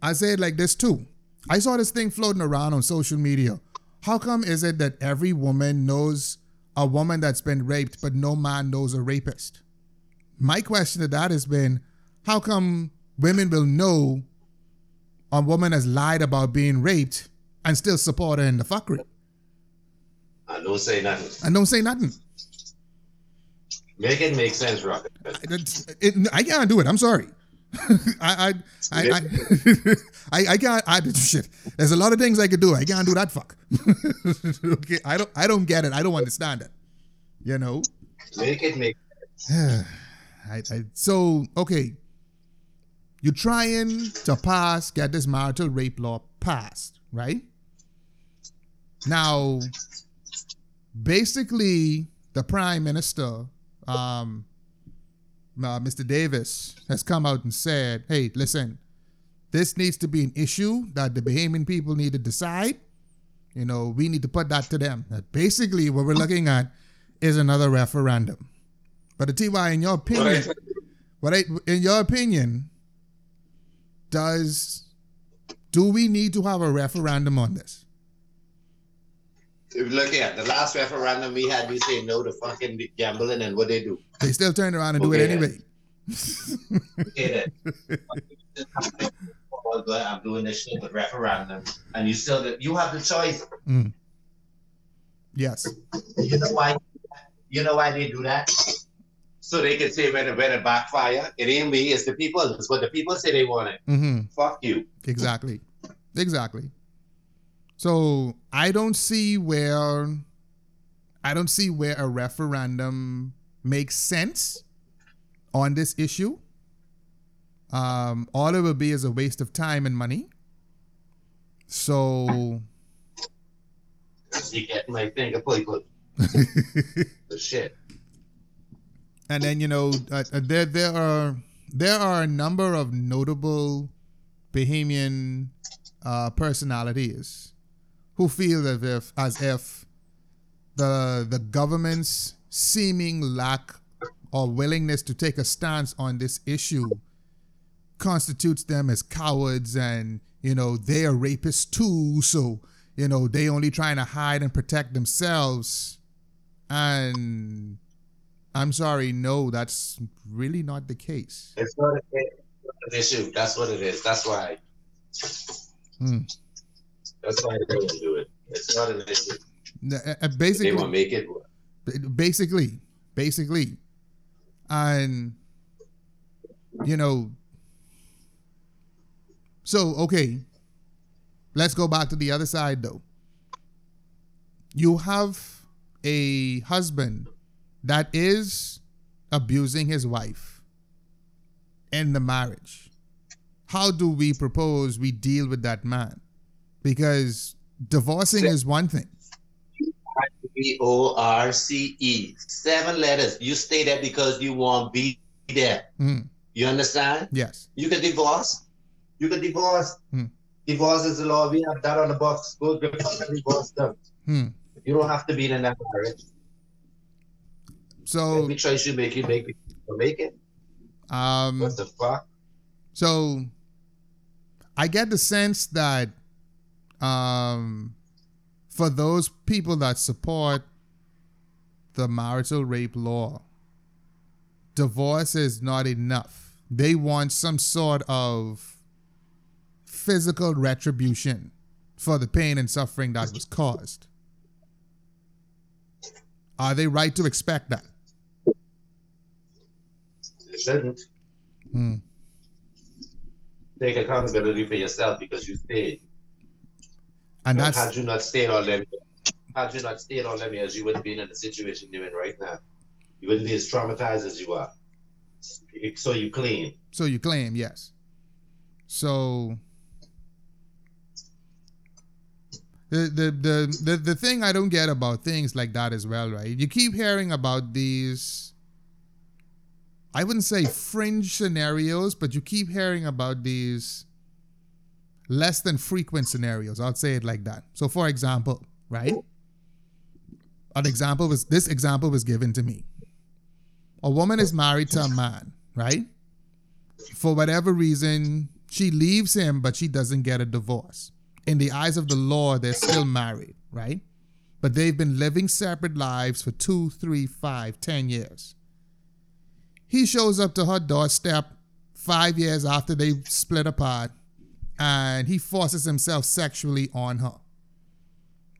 I say it like this too. I saw this thing floating around on social media. How come is it that every woman knows a woman that's been raped, but no man knows a rapist? My question to that has been, how come women will know a woman has lied about being raped and still support her in the fuckery? I don't say nothing. And don't say nothing. Make it make sense, Rocket. It, it, I can't do it. I'm sorry. I, I, I, I, I, I can't. I, shit. There's a lot of things I could do. I can't do that. Fuck. okay. I don't. I don't get it. I don't understand it. You know. Make it make. I, I, so okay. You're trying to pass, get this marital rape law passed, right? Now, basically, the prime minister, um, uh, Mr. Davis, has come out and said, hey, listen, this needs to be an issue that the Bahamian people need to decide. You know, we need to put that to them. That basically, what we're looking at is another referendum. But the TY, in your opinion, what I, in your opinion, does do we need to have a referendum on this? Look at the last referendum we had, we say no to fucking gambling, and what they do? They still turn around and okay, do it anyway. okay. I'm doing this shit with referendum, and you still you have the choice. Mm. Yes. You know why? You know why they do that? So they can say when it, when it backfire, it ain't me, it's the people. It's what the people say they want it. Mm-hmm. Fuck you. Exactly. Exactly. So I don't see where I don't see where a referendum makes sense on this issue. Um, all it will be is a waste of time and money. So you get my finger the shit. And then you know uh, uh, there there are there are a number of notable Bahamian uh, personalities who feel as if as if the the government's seeming lack or willingness to take a stance on this issue constitutes them as cowards and you know they are rapists too. So you know they only trying to hide and protect themselves. And i'm sorry no that's really not the case. It's not an issue. That's what it is. That's why. Hmm. That's why they don't do it. It's not an issue. Basically, they want to make it. Basically, basically, and you know, so okay, let's go back to the other side though. You have a husband that is abusing his wife in the marriage. how do we propose we deal with that man? Because divorcing is one thing. B O R C E. Seven letters. You stay there because you want to be there. Mm, You understand? yes. You can divorce. You can divorce. Hmm. Divorce is the law. We have that on the box. Go divorce done. Hmm. You don't have to be in that marriage. So Every choice you make, you make it. Make it. um What the fuck? So I get the sense that um, for those people that support the marital rape law, divorce is not enough. They want some sort of physical retribution for the pain and suffering that was caused. Are they right to expect that? You shouldn't. Hmm. Take accountability for yourself because you stayed. And that's had you not stayed all them, had you not stayed all them years, you wouldn't be in the situation you're in right now. You wouldn't be as traumatized as you are. So you claim. So you claim, yes. So the, the the the the thing I don't get about things like that as well, right? You keep hearing about these I wouldn't say fringe scenarios, but you keep hearing about these less than frequent scenarios. I'll say it like that. So for example, right? An example was this example was given to me. A woman is married to a man, right? For whatever reason, she leaves him, but she doesn't get a divorce. In the eyes of the law, they're still married, right? But they've been living separate lives for two, three, five, ten years. He shows up to her doorstep five years after they split apart, and he forces himself sexually on her.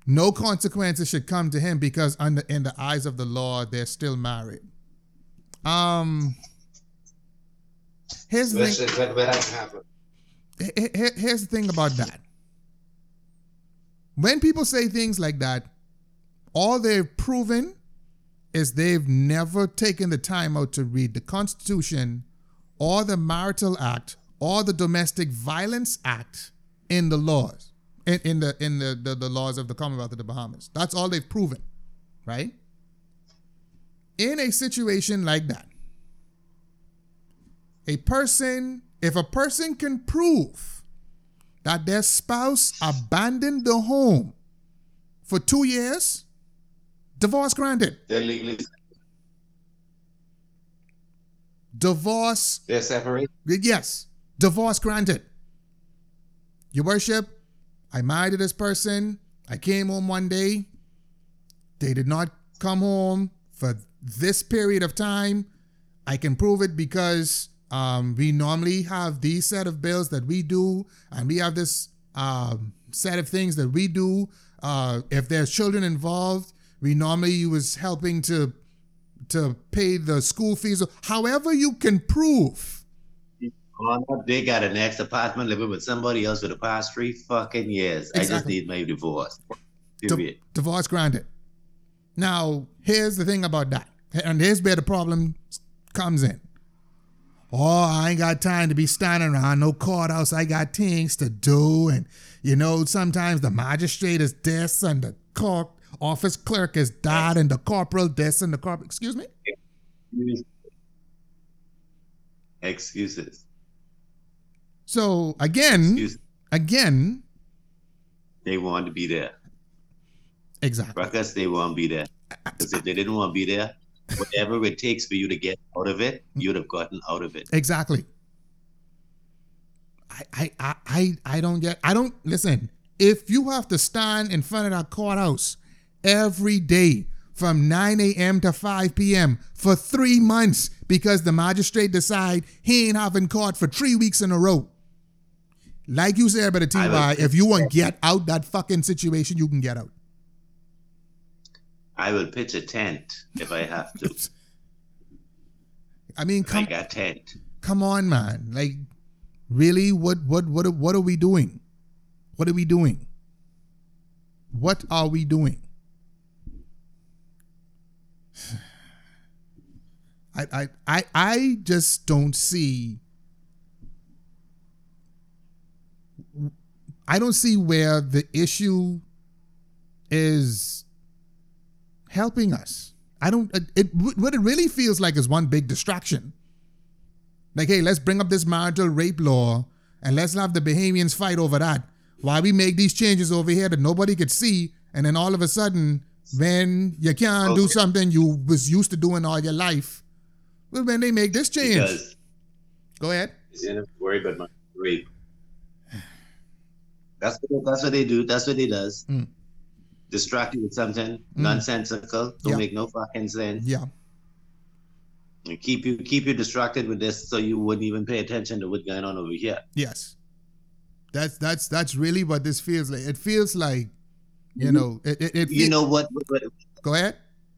No consequences should come to him because, under in the eyes of the law, they're still married. Um, here's the thing. is what what has happened. Here- here- here's the thing about that. When people say things like that, all they've proven is they've never taken the time out to read the Constitution or the Marital Act or the Domestic Violence Act in the laws, in, in the in the, the, the laws of the Commonwealth of the Bahamas. That's all they've proven, right? In a situation like that, a person, if a person can prove that their spouse abandoned the home for two years, divorce granted. They're legally Divorce, they're separated. yes, divorce granted. Your worship, I married this person. I came home one day. They did not come home for this period of time. I can prove it because um, we normally have these set of bills that we do, and we have this um, set of things that we do. Uh, if there's children involved, we normally was helping to to pay the school fees. However, you can prove. Oh, They got an ex apartment living with somebody else for the past three fucking years. I just need my divorce. Di- Period. divorce granted. Now, here's the thing about that. And here's where the problem comes in. Oh, I ain't got time to be standing around no courthouse. I got things to do. And, you know, sometimes the magistrate is this and the court office clerk is that and the corporal this and the corporal. Excuse me? Excuses. So, again, again, They want to be there. exactly. Ruckus, they want to be there. Because if they didn't want to be there, whatever it takes for you to get out of it, mm-hmm. you'd have gotten out of it. Exactly. I, I, I, I, I don't get. I don't listen. If you have to stand in front of that courthouse every day from 9 a.m. to 5 p.m. for three months because the magistrate decide he ain't having court for three weeks in a row. Like you said, but TY, will- if you want to get out that fucking situation, you can get out. I will pitch a tent if I have to. I mean, I come, got tent. come on, man. Like, really? What, what, what, what are we doing? What are we doing? What are we doing? I, I, I, I just don't see I don't see where the issue is helping us. I don't. It, what it really feels like is one big distraction. Like, hey, let's bring up this marital rape law and let's have the Bahamians fight over that. While we make these changes over here that nobody could see, and then all of a sudden, when you can't do something you was used to doing all your life, well, when they make this change, Because go ahead. worry about my rape. That's what that's what they do. That's what they does. Mm. Distract you with something Mm. nonsensical. Don't Yeah. make no fucking sense. Yeah, And keep you keep you distracted with this, so you wouldn't even pay attention to what's going on over here. yes. That's that's that's really what this feels like. It feels like, you know, it it, it You know what, what? What Go ahead.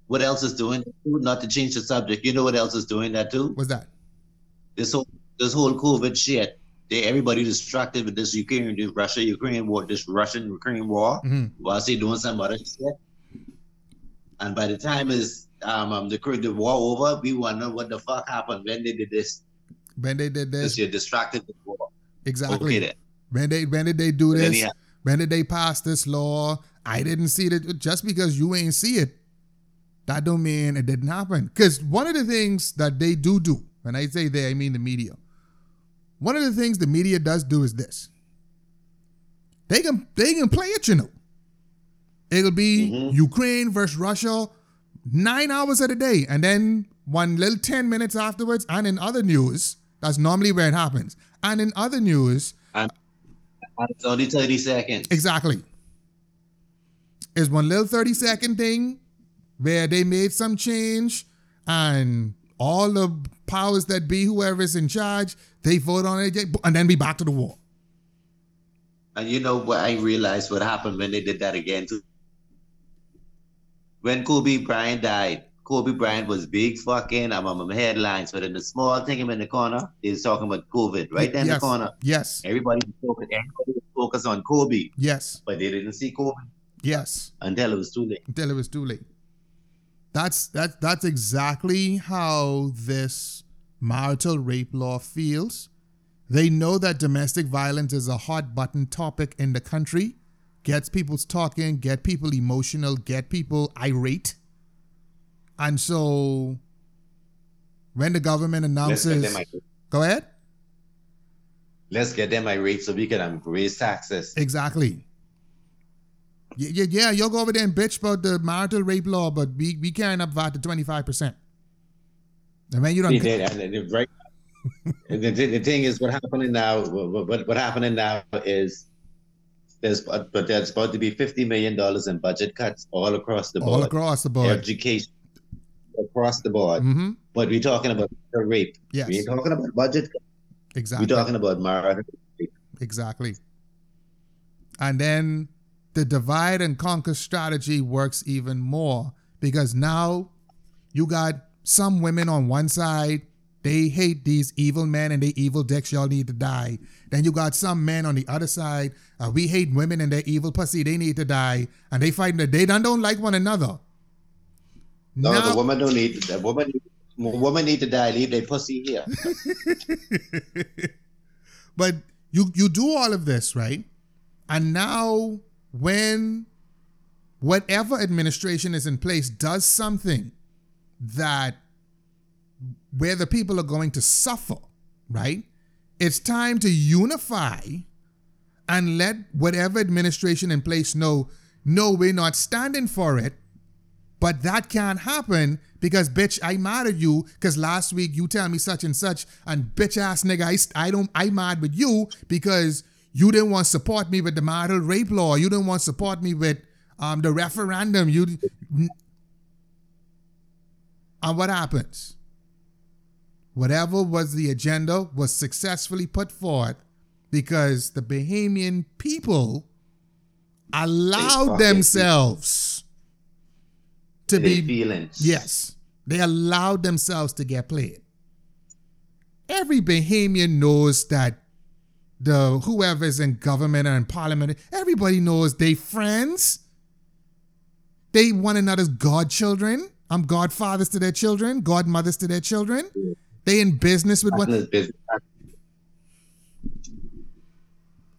what else is doing? Not to change the subject. You know what else is doing that too? What's that? This whole this whole COVID shit. They everybody distracted with this Ukraine, this Russia Ukraine war, this Russian Ukraine war. hmm whilst they doing some other shit. And by the time is um, um the the war over, we wonder what the fuck happened when they did this. When they did this, you're distracted with war. exactly. Okay. When they when did they do this? yeah. When did they pass this law? I didn't see it. Just because you ain't see it, that don't mean it didn't happen. Because one of the things that they do do, when I say they, I mean the media. One of the things the media does do is this. They can they can play it, you know. It'll be Mhm. Ukraine versus Russia, nine hours of the day, and then one little ten minutes afterwards. And in other news, that's normally where it happens. And in other news, And it's only 30 seconds. Exactly. Is one little 30 second thing where they made some change and all the powers that be, whoever is in charge, they vote on it and then be back to the war. And you know what I realized what happened when they did that again too. When Kobe Bryant died, Kobe Bryant was big fucking um, um, headlines, but in the small thing in the corner, they was talking about COVID right there in yes. the corner. Yes. Everybody was focused, everybody was focused on Kobe, Yes. but they didn't see Kobe Yes. until it was too late. Until it was too late. That's that that's exactly how this marital rape law feels. They know that domestic violence is a hot button topic in the country, gets people talking, get people emotional, get people irate. And so when the government announces. Go ahead. Let's get them irate so we can um, raise taxes. Exactly. Yeah, yeah, yeah, you'll go over there and bitch about the marital rape law, but we we carrying up VAT to twenty five percent. And when you don't did, and right. the, the thing is, what happening now? What, what, what happening now is there's but there's about to be fifty million dollars in budget cuts all across the board. all across the board. education across the board. Mm-hmm. But we're talking about rape. Yes, We're talking about budget. cuts. exactly. We're talking about marital. rape. Exactly. And then the divide and conquer strategy works even more because now you got some women on one side, they hate these evil men and they evil dicks, y'all need to die. Then you got some men on the other side, uh, we hate women and their evil pussy, they need to die. And they fight, they don't, don't like one another. No, Now- the woman don't need. The woman. Woman need to die. Leave their pussy here. but you you do all of this right and now when whatever administration is in place does something that where the people are going to suffer right? It's time to unify and let whatever administration in place know no we're not standing for it but that can't happen because bitch, I mad at you because last week you tell me such and such and bitch ass nigga, I, I don't I mad with you because you didn't want to support me with the marital rape law. You didn't want to support me with um the referendum. You and what happens? Whatever was the agenda was successfully put forth because the Bahamian people allowed themselves to be feelings. Yes, they allowed themselves to get played. Every Bahamian knows that the whoever's in government and in parliament, everybody knows they friends. They one another's godchildren. I'm godfathers to their children, godmothers to their children. They in business with one. Business.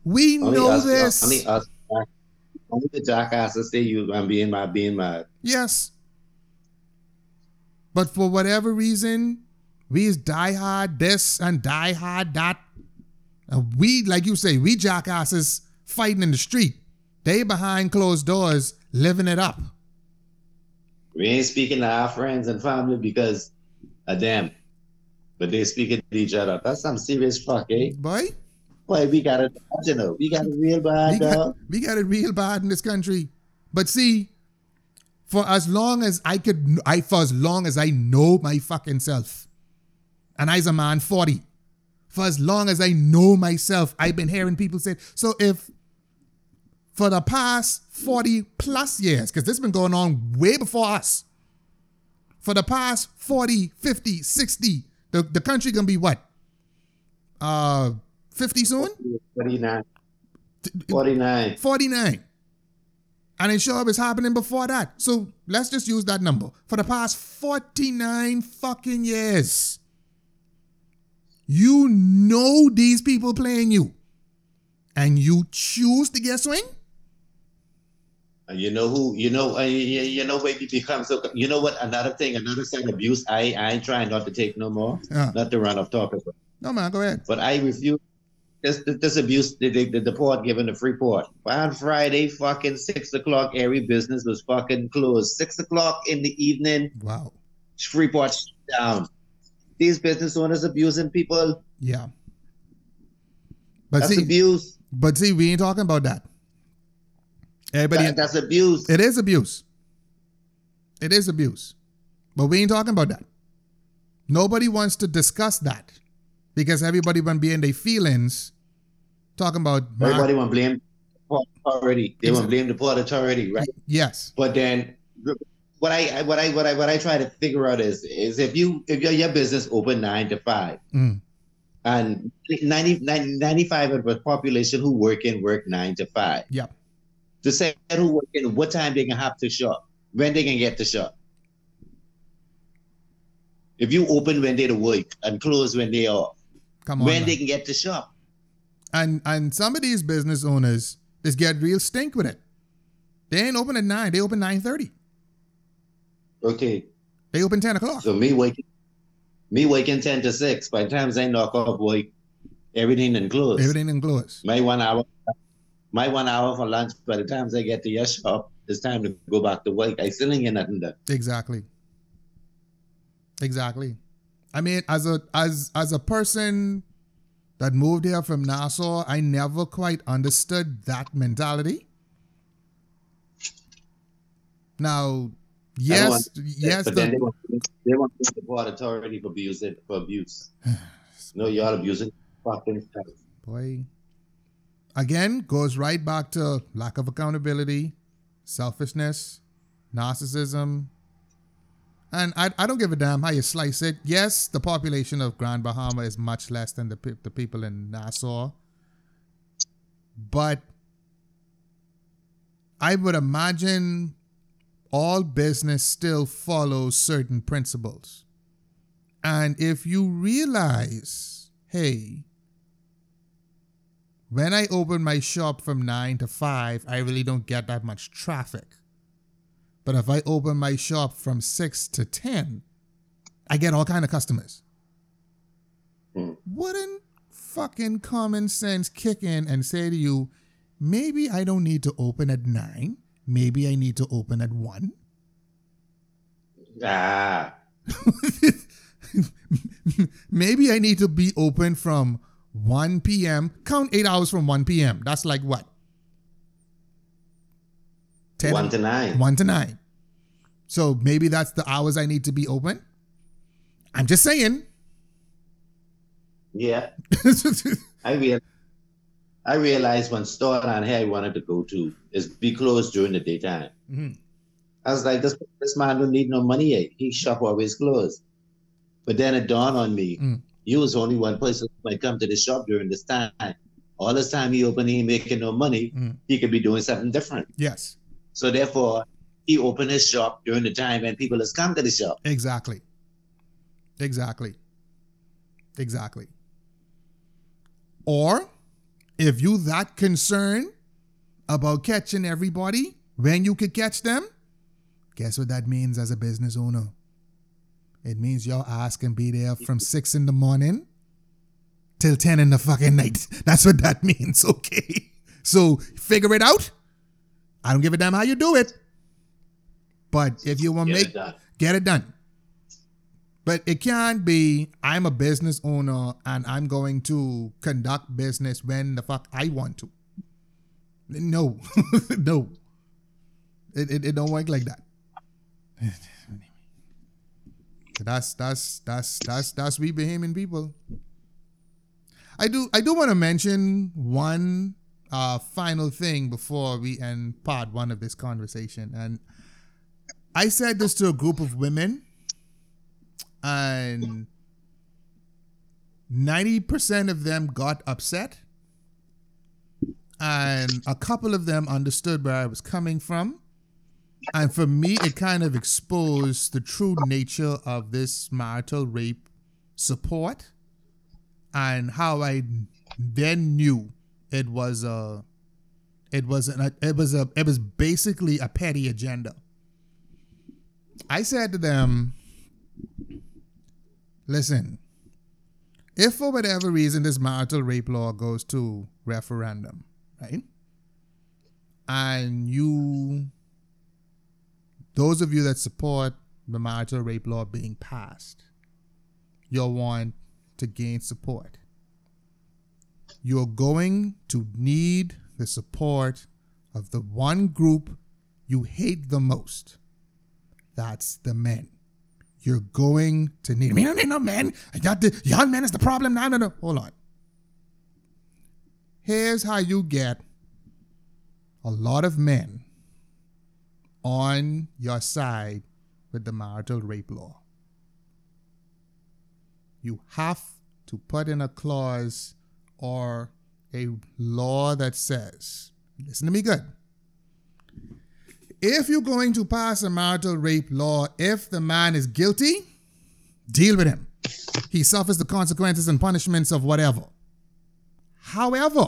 We Only know us, this. Only us. Only the jackasses say you. I'm being mad. Being mad. Yes. But for whatever reason, we is die hard this and die hard that. And we, like you say, we jackasses fighting in the street. They behind closed doors living it up. We ain't speaking to our friends and family because of them, but they speaking to each other. That's some serious fuck, eh? Boy, Boy, we got it. You know, we got it real we bad, got, dog. we got it real bad in this country. But see, for as long as I could, I for as long as I know my fucking self, and I's a man 40, for as long as I know myself, I've been hearing people say, so if for the past 40 plus years, because this has been going on way before us, for the past 40, 50, 60, the, the country gonna be what? Uh 50 soon? 49. 49. 49. And it sure was happening before that. So let's just use that number. For the past 49 fucking years, you know these people playing you. And you choose to get swing? You know who? You know. Uh, you, you know where you become so. You know what? Another thing, another side abuse. I I ain't trying not to take no more. Yeah. Not to run off topic, No, man, go ahead. but I refuse. This this abuse. The the, the port given the free port. On Friday, fucking six o'clock, every business was fucking closed. Six o'clock in the evening, Wow. Freeport shut down. These business owners abusing people. Yeah. But That's see, abuse. but see, we ain't talking about that. Everybody, That- that's abuse. It is abuse. It is abuse. But we ain't talking about that. Nobody wants to discuss that because everybody want to be in their feelings talking about Everybody want to blame authority. They want to blame the port authority, right? yes. But then what I what I what I what I try to figure out is is if you if your your business open nine to five Mm. and 90, 90 95 of the population who work in work nine to five. Yep. To say who work in what time they can have to shop, when they can get to shop. If you open when they to work and close when they off, Come on. when man. they can get to shop. and and some of these business owners just get real stink with it. They ain't open at nine. They open nine thirty. Okay. They open ten o'clock. So me waking me waking ten to six. By the time I knock off work, everything and close. Everything in close. My one hour, my one hour for lunch. By the time I get to your shop, it's time to go back to work. I still ain't get nothing done. Exactly. Exactly. I mean, as a as as a person that moved here from Nassau, I never quite understood that mentality. Now, yes, want- yes, but then they want, they want to support authority for abuse it for abuse. no, y'all abusing fucking boy, again goes right back to lack of accountability, selfishness, narcissism. And I, I don't give a damn how you slice it. Yes, the population of Grand Bahama is much less than the, pe- the people in Nassau. But I would imagine all business still follows certain principles. And if you realize, hey, when I open my shop from 9 to 5, I really don't get that much traffic. But if I open my shop from 6 to 10, I get all kind of customers. Hmm. Wouldn't fucking common sense kick in and say to you, maybe I don't need to open at 9, maybe I need to open at 1? Ah, maybe I need to be open from 1 p.m. Count eight hours from 1 p.m. That's like what? 10 one to nine. 1 to 9. So maybe that's the hours I need to be open. I'm just saying. Yeah, I real, I realized one store down here I wanted to go to is be closed during the daytime. Mhm. I was like, this this man don't need no money yet. His shop always closed. But then it dawned on me, Mm. you was only one person who might come to the shop during this time. All this time he open, he ain't making no money. Mm. He could be doing something different. yes, So therefore, he opened his shop during the time when people has come to the shop. exactly. Exactly. Exactly. Or if you that concerned about catching everybody when you could catch them, guess what that means as a business owner? It means your ass can be there from six in the morning till 10 in the fucking night. That's what that means, okay? So figure it out. I don't give a damn how you do it. But if you want to make it get it done. But it can't be I'm a business owner and I'm going to conduct business when the fuck I want to. No. no. It, it, it don't work like that. That's that's that's that's that's we Bahamian people. I do I do want to mention one uh, final thing before we end part one of this conversation, and I said this to a group of women, and ninety percent of them got upset, and a couple of them understood where I was coming from. And for me, it kind of exposed the true nature of this marital rape support and how I then knew it was a it was an it was a it was basically a petty agenda. I said to them, listen, if for whatever reason this marital rape law goes to referendum, right? And you those of you that support the marital rape law being passed, you'll want to gain support. You're going to need the support of the one group you hate the most. That's the men. You're going to need. Me don't need no men. I got the young men is the problem. No, no, no. Hold on. Here's how you get a lot of men on your side with the marital rape law. You have to put in a clause or a law that says, listen to me good. If you're going to pass a marital rape law, if the man is guilty, deal with him. He suffers the consequences and punishments of whatever. However,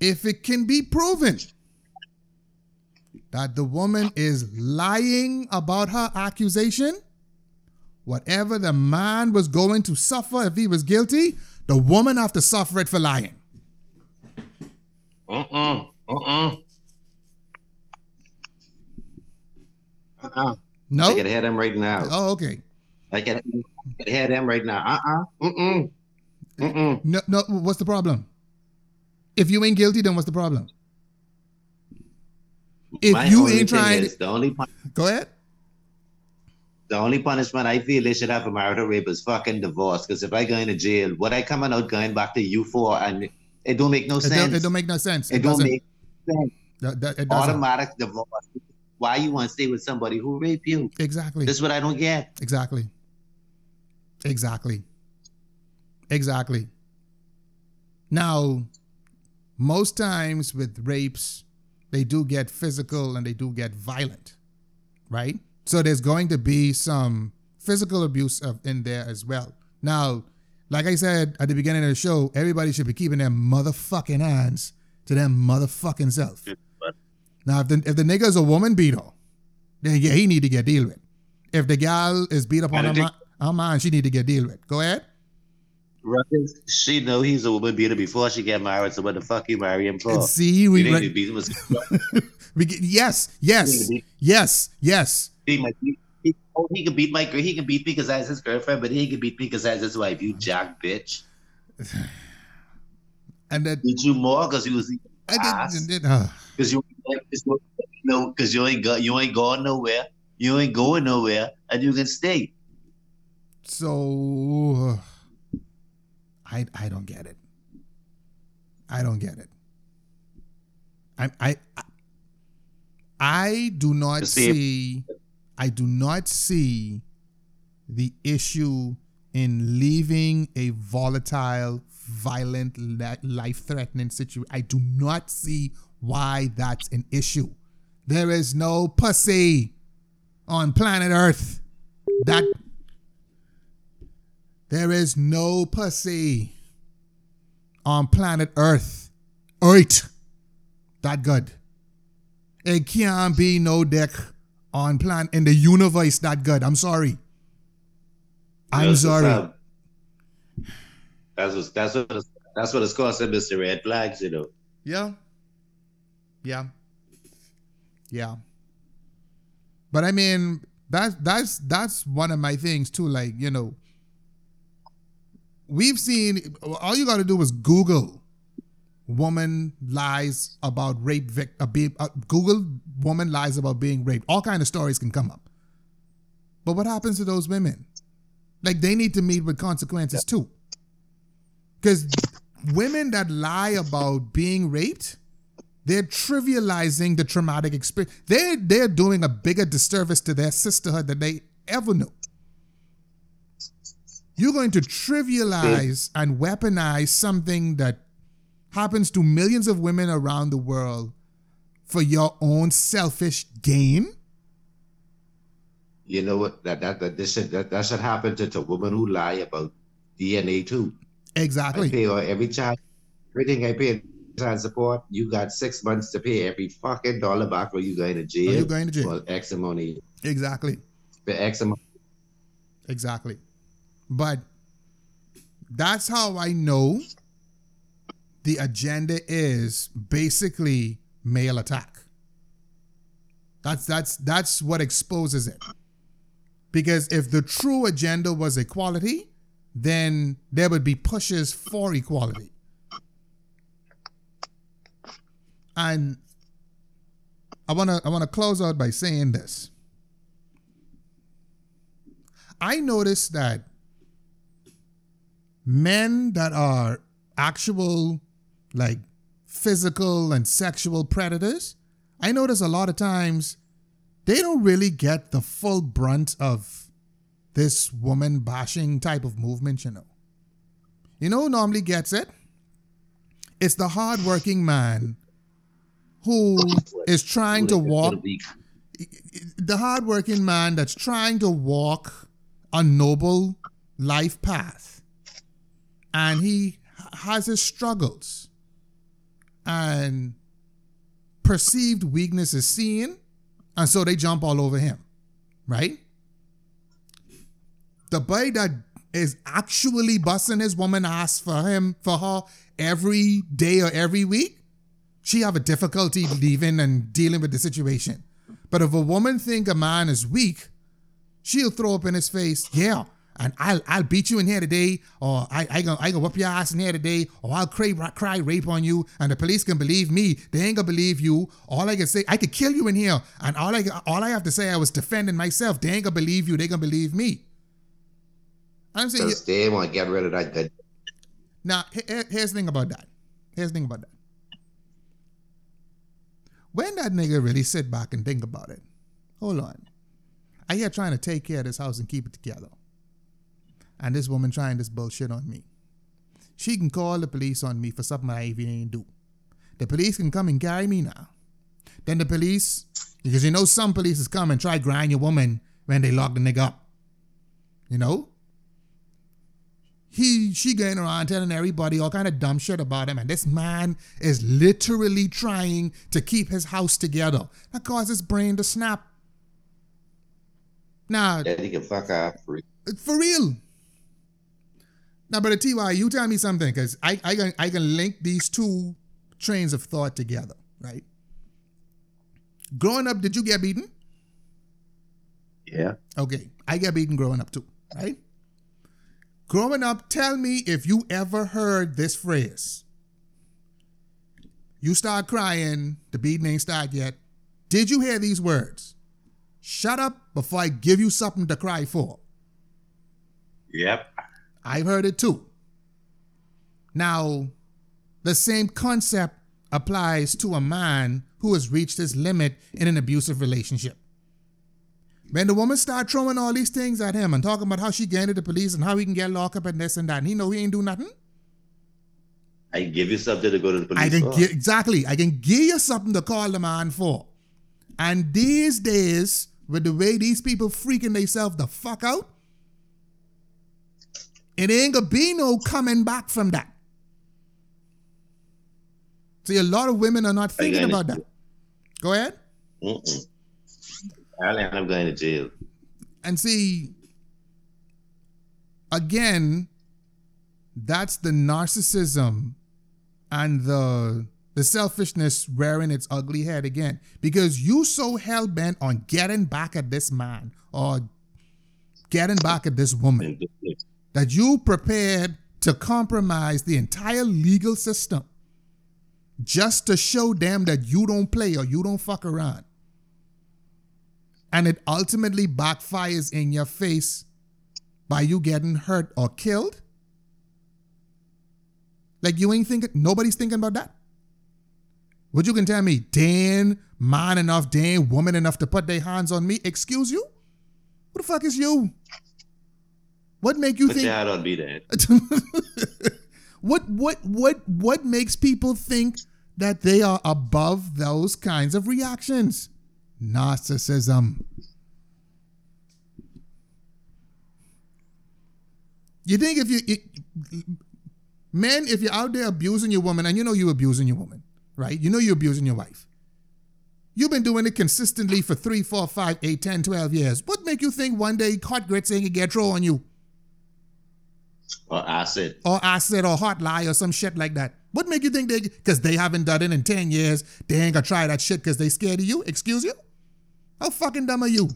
if it can be proven that the woman is lying about her accusation, whatever the man was going to suffer if he was guilty, the woman have to suffer it for lying. Uh-uh. Uh-uh. Uh-uh. No? I can hear them right now. Oh, okay. I can, hear them right now. Uh-uh. Mm-mm. Mm-mm. No, no. What's the problem? If you ain't guilty, then what's the problem? If My you ain't trying, is, the only pun- go ahead. the only punishment I feel they should have for marital rape is fucking divorce. Because if I go into jail, what I coming out going back to you for, and it don't make no It sense. don't, it don't make no sense. It don't doesn't. make sense. That- that- it. Automatic divorce. Why you want to stay with somebody who raped you? Exactly. This is what I don't get. Exactly. Exactly. Exactly. Now, most times with rapes, they do get physical and they do get violent, right? So there's going to be some physical abuse of, in there as well. Now, like I said at the beginning of the show, everybody should be keeping their motherfucking hands to their motherfucking self. Now, if the if the nigga's a woman beater, then yeah, he need to get deal with. If the gal is beat up on I her, think- her man, she need to get deal with. Go ahead. Ruckus, she know he's a woman beater before she get married. So what the fuck you marry him for? And see, you we, re- beat him we get, yes, yes, yes, yes. He, might he, oh, he can beat my girl. He can beat me because that's his girlfriend, but he can beat me because that's his wife. You jack bitch. And then Beat you more because you was I did, did, uh, because you because you no because you ain't go, you ain't going nowhere. You ain't going nowhere, and you can stay. so uh, I I don't get it. I don't get it. I I I- do not see- see I do not see the issue in leaving a volatile, violent, life threatening situation. I do not see why that's an issue. There is no pussy on planet Earth that there is no pussy on planet Earth. Earth. That good. It can't be no dick on plan in the universe that good. I'm sorry. I'm sorry. That's what that's what it's- that's what it's called, Mr. Red Flags, you know. Yeah. Yeah. Yeah. But I mean, that's that's that's one of my things too. Like, you know, we've seen all you gotta do is Google woman lies about rape vic uh, uh, Google woman lies about being raped. All kind of stories can come up. But what happens to those women? Like they need to meet with consequences too. Because women that lie about being raped, they're trivializing the traumatic experience. They're they're doing a bigger disservice to their sisterhood than they ever knew. You're going to trivialize and weaponize something that happens to millions of women around the world for your own selfish gain. You know what? That that that this that, that should happen to, to women who lie about DNA too. I Exactly. pay her every child, everything I pay support. You got six months to pay every fucking dollar back, or you going to jail. Or you going to jail. for X amount of Exactly. for X amount. Exactly. But that's how I know the agenda is basically male attack. That's that's that's what exposes it. Because if the true agenda was equality, then there would be pushes for equality. And I wanna I wanna close out by saying this. I noticed that men that are actual, like physical and sexual predators, I notice a lot of times they don't really get the full brunt of this woman bashing type of movement, you know. You know who normally gets it? It's the hardworking man who is trying to walk the hardworking man that's trying to walk a noble life path. And he has his struggles. And perceived weakness is seen and so they jump all over him right? The boy that is actually busting his woman ass for him for her every day or every week she have a difficulty leaving and dealing with the situation but if a woman think a man is weak she'll throw up in his face, yeah, and I'll I'll beat you in here today, or I I gonna I gonna whip your ass in here today, or I'll cry cry rape on you, and the police can believe me. They ain't gonna believe you. All I can say, I could kill you in here, and all I all I have to say, I was defending myself. They ain't gonna believe you. They gonna believe me. I'm saying Because they want to get rid of that now, he- he- here's the thing about that. Here's the thing about that. When that nigga really sit back and think about it, hold on. I here trying to take care of this house and keep it together. And this woman trying this bullshit on me. She can call the police on me for something I even ain't do. The police can come and carry me now. Then the police, because you know some police is come and try grind your woman when they lock the nigga up. You know? He she going around telling everybody all kind of dumb shit about him and this man is literally trying to keep his house together that caused his brain to snap now Then he can fuck off. free. for real now brother Tee-Y you tell me something because I, I can i can link these two trains of thought together right growing up did you get beaten Yeah. Okay, I get beaten growing up too, right? Growing up, tell me if you ever heard this phrase. You start crying, the beating ain't started yet. Did you hear these words? Shut up before I give you something to cry for. Yep. I've heard it too. Now, the same concept applies to a man who has reached his limit in an abusive relationship. When the woman start throwing all these things at him and talking about how she to the police and how he can get locked up and this and that, and he know he ain't do nothing. I can give you something to go to the police I can for. gi- exactly. I can give you something to call the man for. And these days, with the way these people freaking themselves the fuck out, it ain't gonna be no coming back from that. See, a lot of women are not thinking about that. Go ahead. Mm-mm. I'll end up going to jail. And see, again, that's the narcissism and the the selfishness rearing its ugly head again. Because you so hell bent on getting back at this man or getting back at this woman that you prepared to compromise the entire legal system just to show them that you don't play or you don't fuck around. And it ultimately backfires in your face by you getting hurt or killed. Like you ain't thinking, nobody's thinking about that. Would you can tell me, Dan, man enough, Dan, woman enough to put their hands on me? Excuse you? Who the fuck is you? What make you But think? yeah, I don't be that. what what what what makes people think that they are above those kinds of reactions? Narcissism. You think if you it, men, if you're out there abusing your woman, and you know you're abusing your woman, right? You know you're abusing your wife. You've been doing it consistently for three, four, five, eight, 10, 12 years. What make you think one day hot grits ain't gonna get thrown on you? Or acid. or acid or hot lie or some shit like that. What make you think they, because they haven't done it in 10 years, they ain't gonna try that shit because they scared of you? Excuse you? How fucking dumb are you?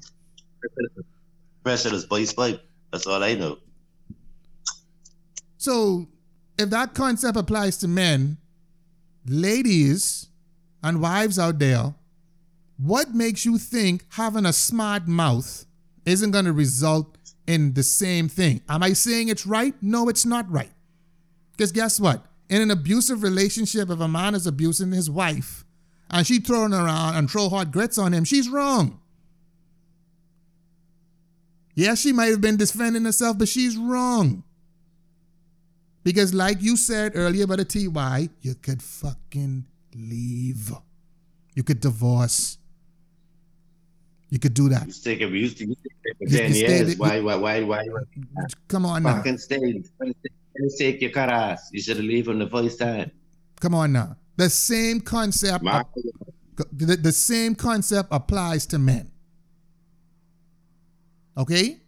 Pressure is voice pipe. That's all I know. So, if that concept applies to men, ladies and wives out there, what makes you think having a smart mouth isn't gonna result in the same thing? Am I saying it's right? No, it's not right. Because guess what? In an abusive relationship, if a man is abusing his wife and she throwing around and throw hot grits on him, she's wrong. Yes, she might have been defending herself, but she's wrong. Because, like you said earlier about the TY, you could fucking leave. You could divorce. You could do that. You take it. You to you it for You- ten years. Why? Why? Why? Why? Come on now. fucking stay? Take your cut ass. You should have leave from the first time. Come on now. The same concept. My, the, the same concept applies to men. Okay?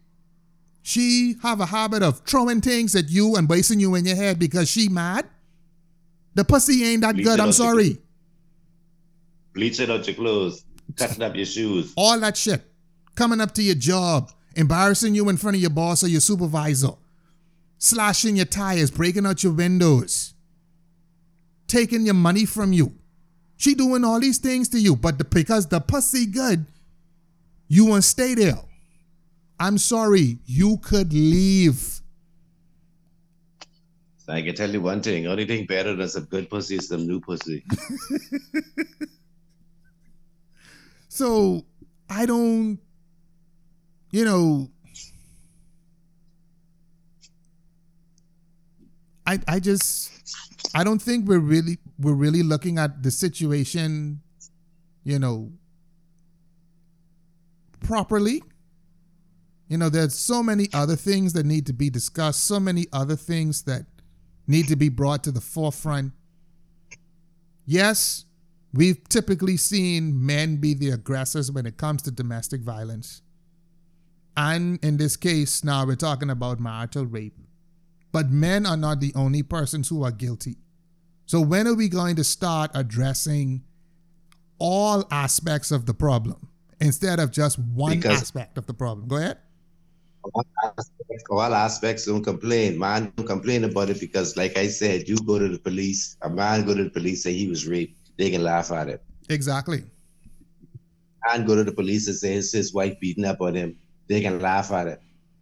She have a habit of throwing things at you and wasting you in your head because she mad. The pussy ain't that Leave good. I'm sorry. bleaching out your clothes, cutting up your shoes. All that shit. Coming up to your job, embarrassing you in front of your boss or your supervisor, slashing your tires, breaking out your windows, taking your money from you. She doing all these things to you, but the, because the pussy good, you won't stay there. I'm sorry, you could leave. I can tell you one thing: only thing better than some good pussy is some new pussy. So I don't, you know, I I just I don't think we're really we're really looking at the situation, you know, properly. You know, there's so many other things that need to be discussed, so many other things that need to be brought to the forefront. Yes, we've typically seen men be the aggressors when it comes to domestic violence. And in this case, now we're talking about marital rape. But men are not the only persons who are guilty. So when are we going to start addressing all aspects of the problem instead of just one Because- aspect of the problem? Go ahead. all aspects, all aspects don't complain. Man don't complain about it because, like I said, you go to the police, a man go to the police, say he was raped, they can laugh at it. Exactly. Man go to the police and say it's his wife beating up on him, they can laugh at it.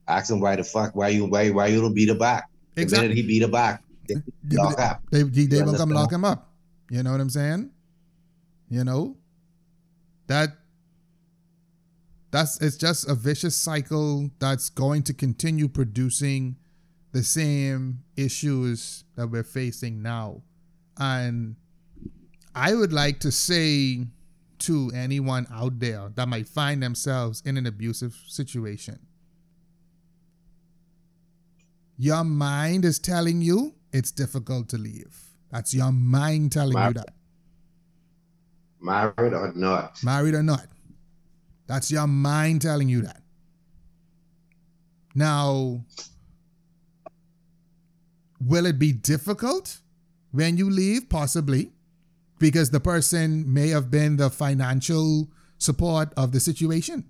Ask him why the fuck, why you, why, why you don't beat her back? The Exactly. minute he beat her back, they, they lock up. They, they, they will come lock him up. You know what I'm saying? You know? That that's it's just a vicious cycle that's going to continue producing the same issues that we're facing now. And I would like to say to anyone out there that might find themselves in an abusive situation your mind is telling you it's difficult to leave. That's your mind telling you that. Married or not. Married or not. That's your mind telling you that. Now, will it be difficult when you leave? Possibly, because the person may have been the financial support of the situation.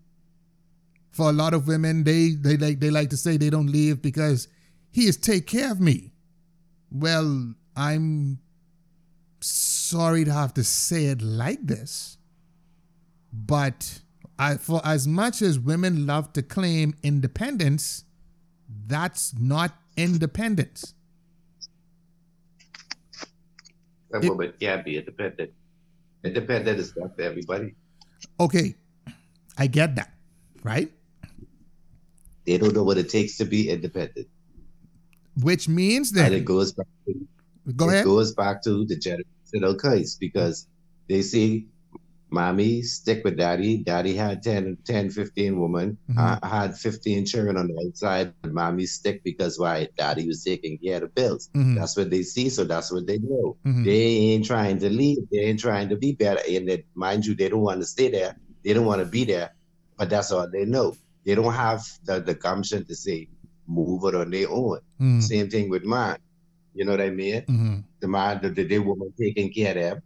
For a lot of women, they they like they like to say they don't leave because he is take care of me. Well, I'm sorry to have to say it like this, but I, for as much as women love to claim independence, that's not independence. A It- woman can't be independent. Independent is not for everybody. Okay, I get that, right? They don't know what it takes to be independent. Which means And it that goes back to go it ahead. goes back to the generational curse because they see mommy stick with daddy. Daddy had 10, 10 15 women. Mhm. I had 15 children on the outside. And mommy stick because why? Daddy was taking care of the bills. Mhm, That's what they see, so that's what they know. mhm, They ain't trying to leave. They ain't trying to be better. And that, mind you, they don't want to stay there. They don't want to be there. But that's all they know. They don't have the, the gumption to say, move it on their own. mhm, Same thing with mine. You know what I mean? mhm, The man, the, the, the woman taking care of them.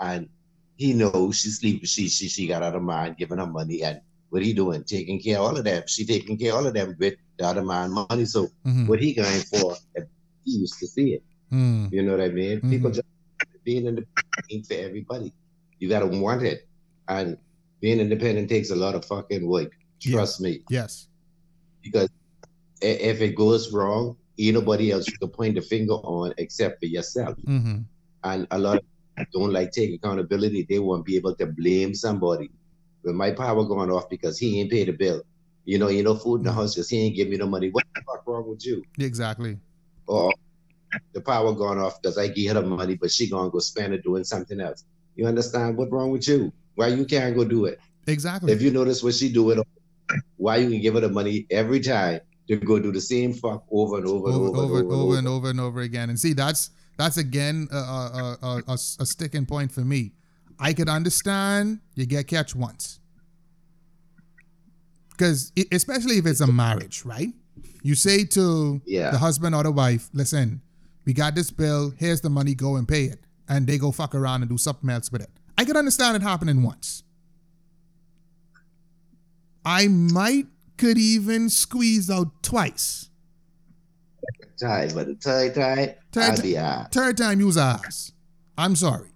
And he knows she sleep. She she she got out of mind giving her money. And what he doing? Taking care of all of them. She taking care of all of them with the other man money. So mhm, what he going for? He used to see it. mhm. You know what I mean? People Mhm. just being independent for everybody. You gotta want it. And being independent takes a lot of fucking work. Yeah. Trust me. Yes. Because if it goes wrong, ain't nobody else you can point the finger on except for yourself. Mhm, And a lot of people don't like take accountability. They won't be able to blame somebody. When my power going off because he ain't paid the bill. You know, you know, food in the house because he ain't give me no money. What the fuck wrong with you? Exactly. or the power gone off because I give her the money, but she gonna go spend it doing something else. You understand what wrong with you? Why you can't go do it? Exactly. If you notice what she do it, why you can give her the money every time to go do the same fuck over and over and over, over, over, and over, over and over and over again. And see, that's that's again a, a, a, a, a sticking point for me. I could understand you get catch once, because especially if it's a marriage, right? You say to Yeah. the husband or the wife, "Listen, we got this bill. Here's the money. Go and pay it." And they go fuck around and do something else with it. I could understand it happening once. I might could even squeeze out twice. Tie, but the tie tie, Tie- I'll be out. Third time use ass. I'm sorry.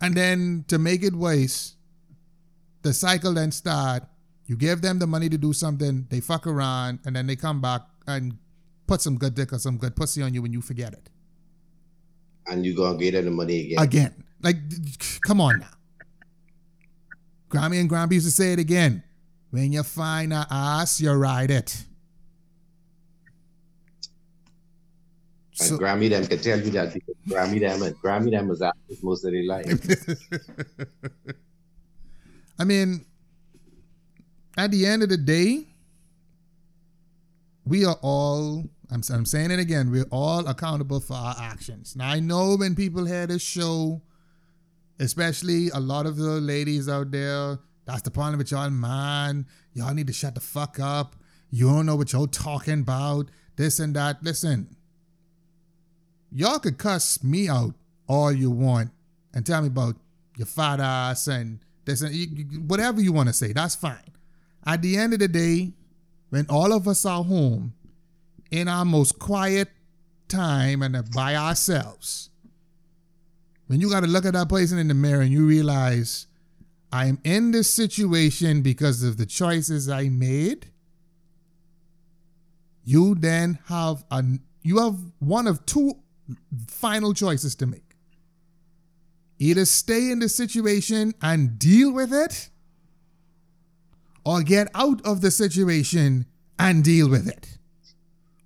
And then to make it worse, the cycle then start. You give them the money to do something, they fuck around, and then they come back and put some good dick or some good pussy on you when you forget it. And you gonna get the money again. Again. Like, come on now. Grammy and Grammy used to say it again. When you find a ass, you ride it. and So, Grammy them can tell you that because Grammy them and Grammy them was active most of their life. I mean, at the end of the day, we are all, I'm, I'm saying it again, we're all accountable for our actions. Now, I know when people hear this show, especially a lot of the ladies out there, that's the problem with y'all, man. Y'all need to shut the fuck up. You don't know what y'all talking about, this and that. Listen, y'all could cuss me out all you want and tell me about your fat ass and this and whatever you want to say. That's fine. At the end of the day, when all of us are home in our most quiet time and by ourselves, when you got to look at that person in the mirror and you realize, I am in this situation because of the choices I made, you then have a you have one of two final choices to make. Either stay in the situation and deal with it, or get out of the situation and deal with it.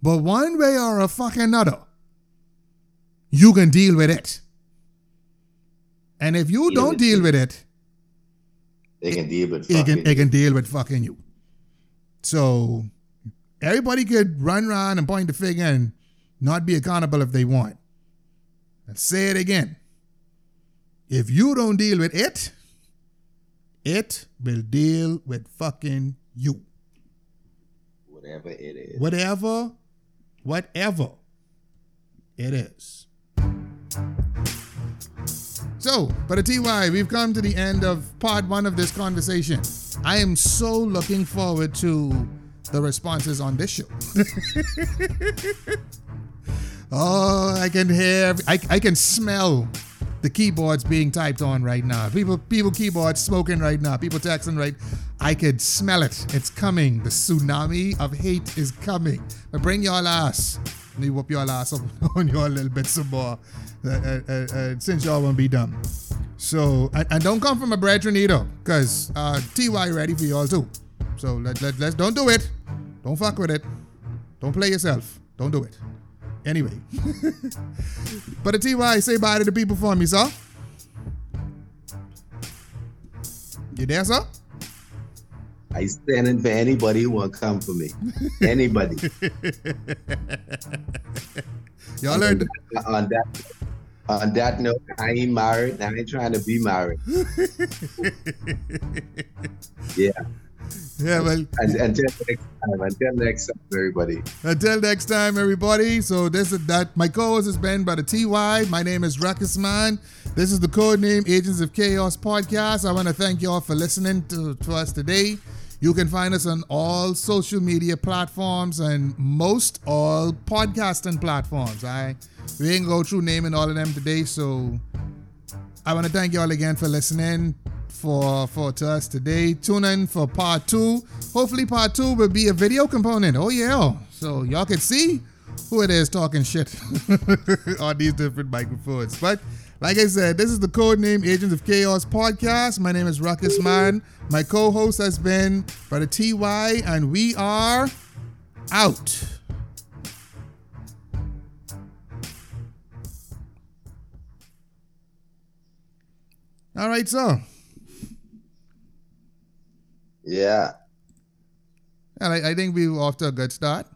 But one way or a fucking another, you can deal with it. And if you Deal don't deal it. with it, They can deal with it can, it can deal with fucking you. So everybody could run around and point the finger and not be accountable if they want. Let's say it again. If you don't deal with it, it will deal with fucking you. Whatever it is. Whatever, whatever it is. So, for the TY, we've come to the end of part one of this conversation. I am so looking forward to the responses on this show. oh, I can hear, I, I can smell the keyboards being typed on right now. People, people keyboards smoking right now. People texting right. I could smell it. It's coming. The tsunami of hate is coming. But bring your ass. Me whoop your ass up on your little bit some more. Uh, uh, uh, since y'all won't be dumb. So, and, and, don't come from a brethren either, because uh, TY ready for y'all too. So let, let, let's don't do it. Don't fuck with it. Don't play yourself. Don't do it. Anyway. but the TY, say bye to the people for me, sir. You there, sir? I standing for anybody who will come for me. Anybody. Y'all learned on that on that note, I ain't married. I ain't trying to be married. yeah. Yeah, well. Until next time. Until next time, everybody. Until next time, everybody. So this is that. My co-host is Ben by the TY. My name is Ruckus Mann. This is the code name Agents of Chaos podcast. I want to thank you all for listening to, to us today. You can find us on all social media platforms and most all podcasting platforms. I we ain't go through naming all of them today, so I want to thank you all again for listening for for to us today. Tune in for part two. Hopefully, part two will be a video component. Oh yeah, so y'all can see who it is talking shit on these different microphones. But like I said, this is the Codename Agents of Chaos podcast. My name is Ruckus Mann. My co-host has been Brother Tee-Y, and we are out. All right, so. Yeah. And I, I think we were off to a good start.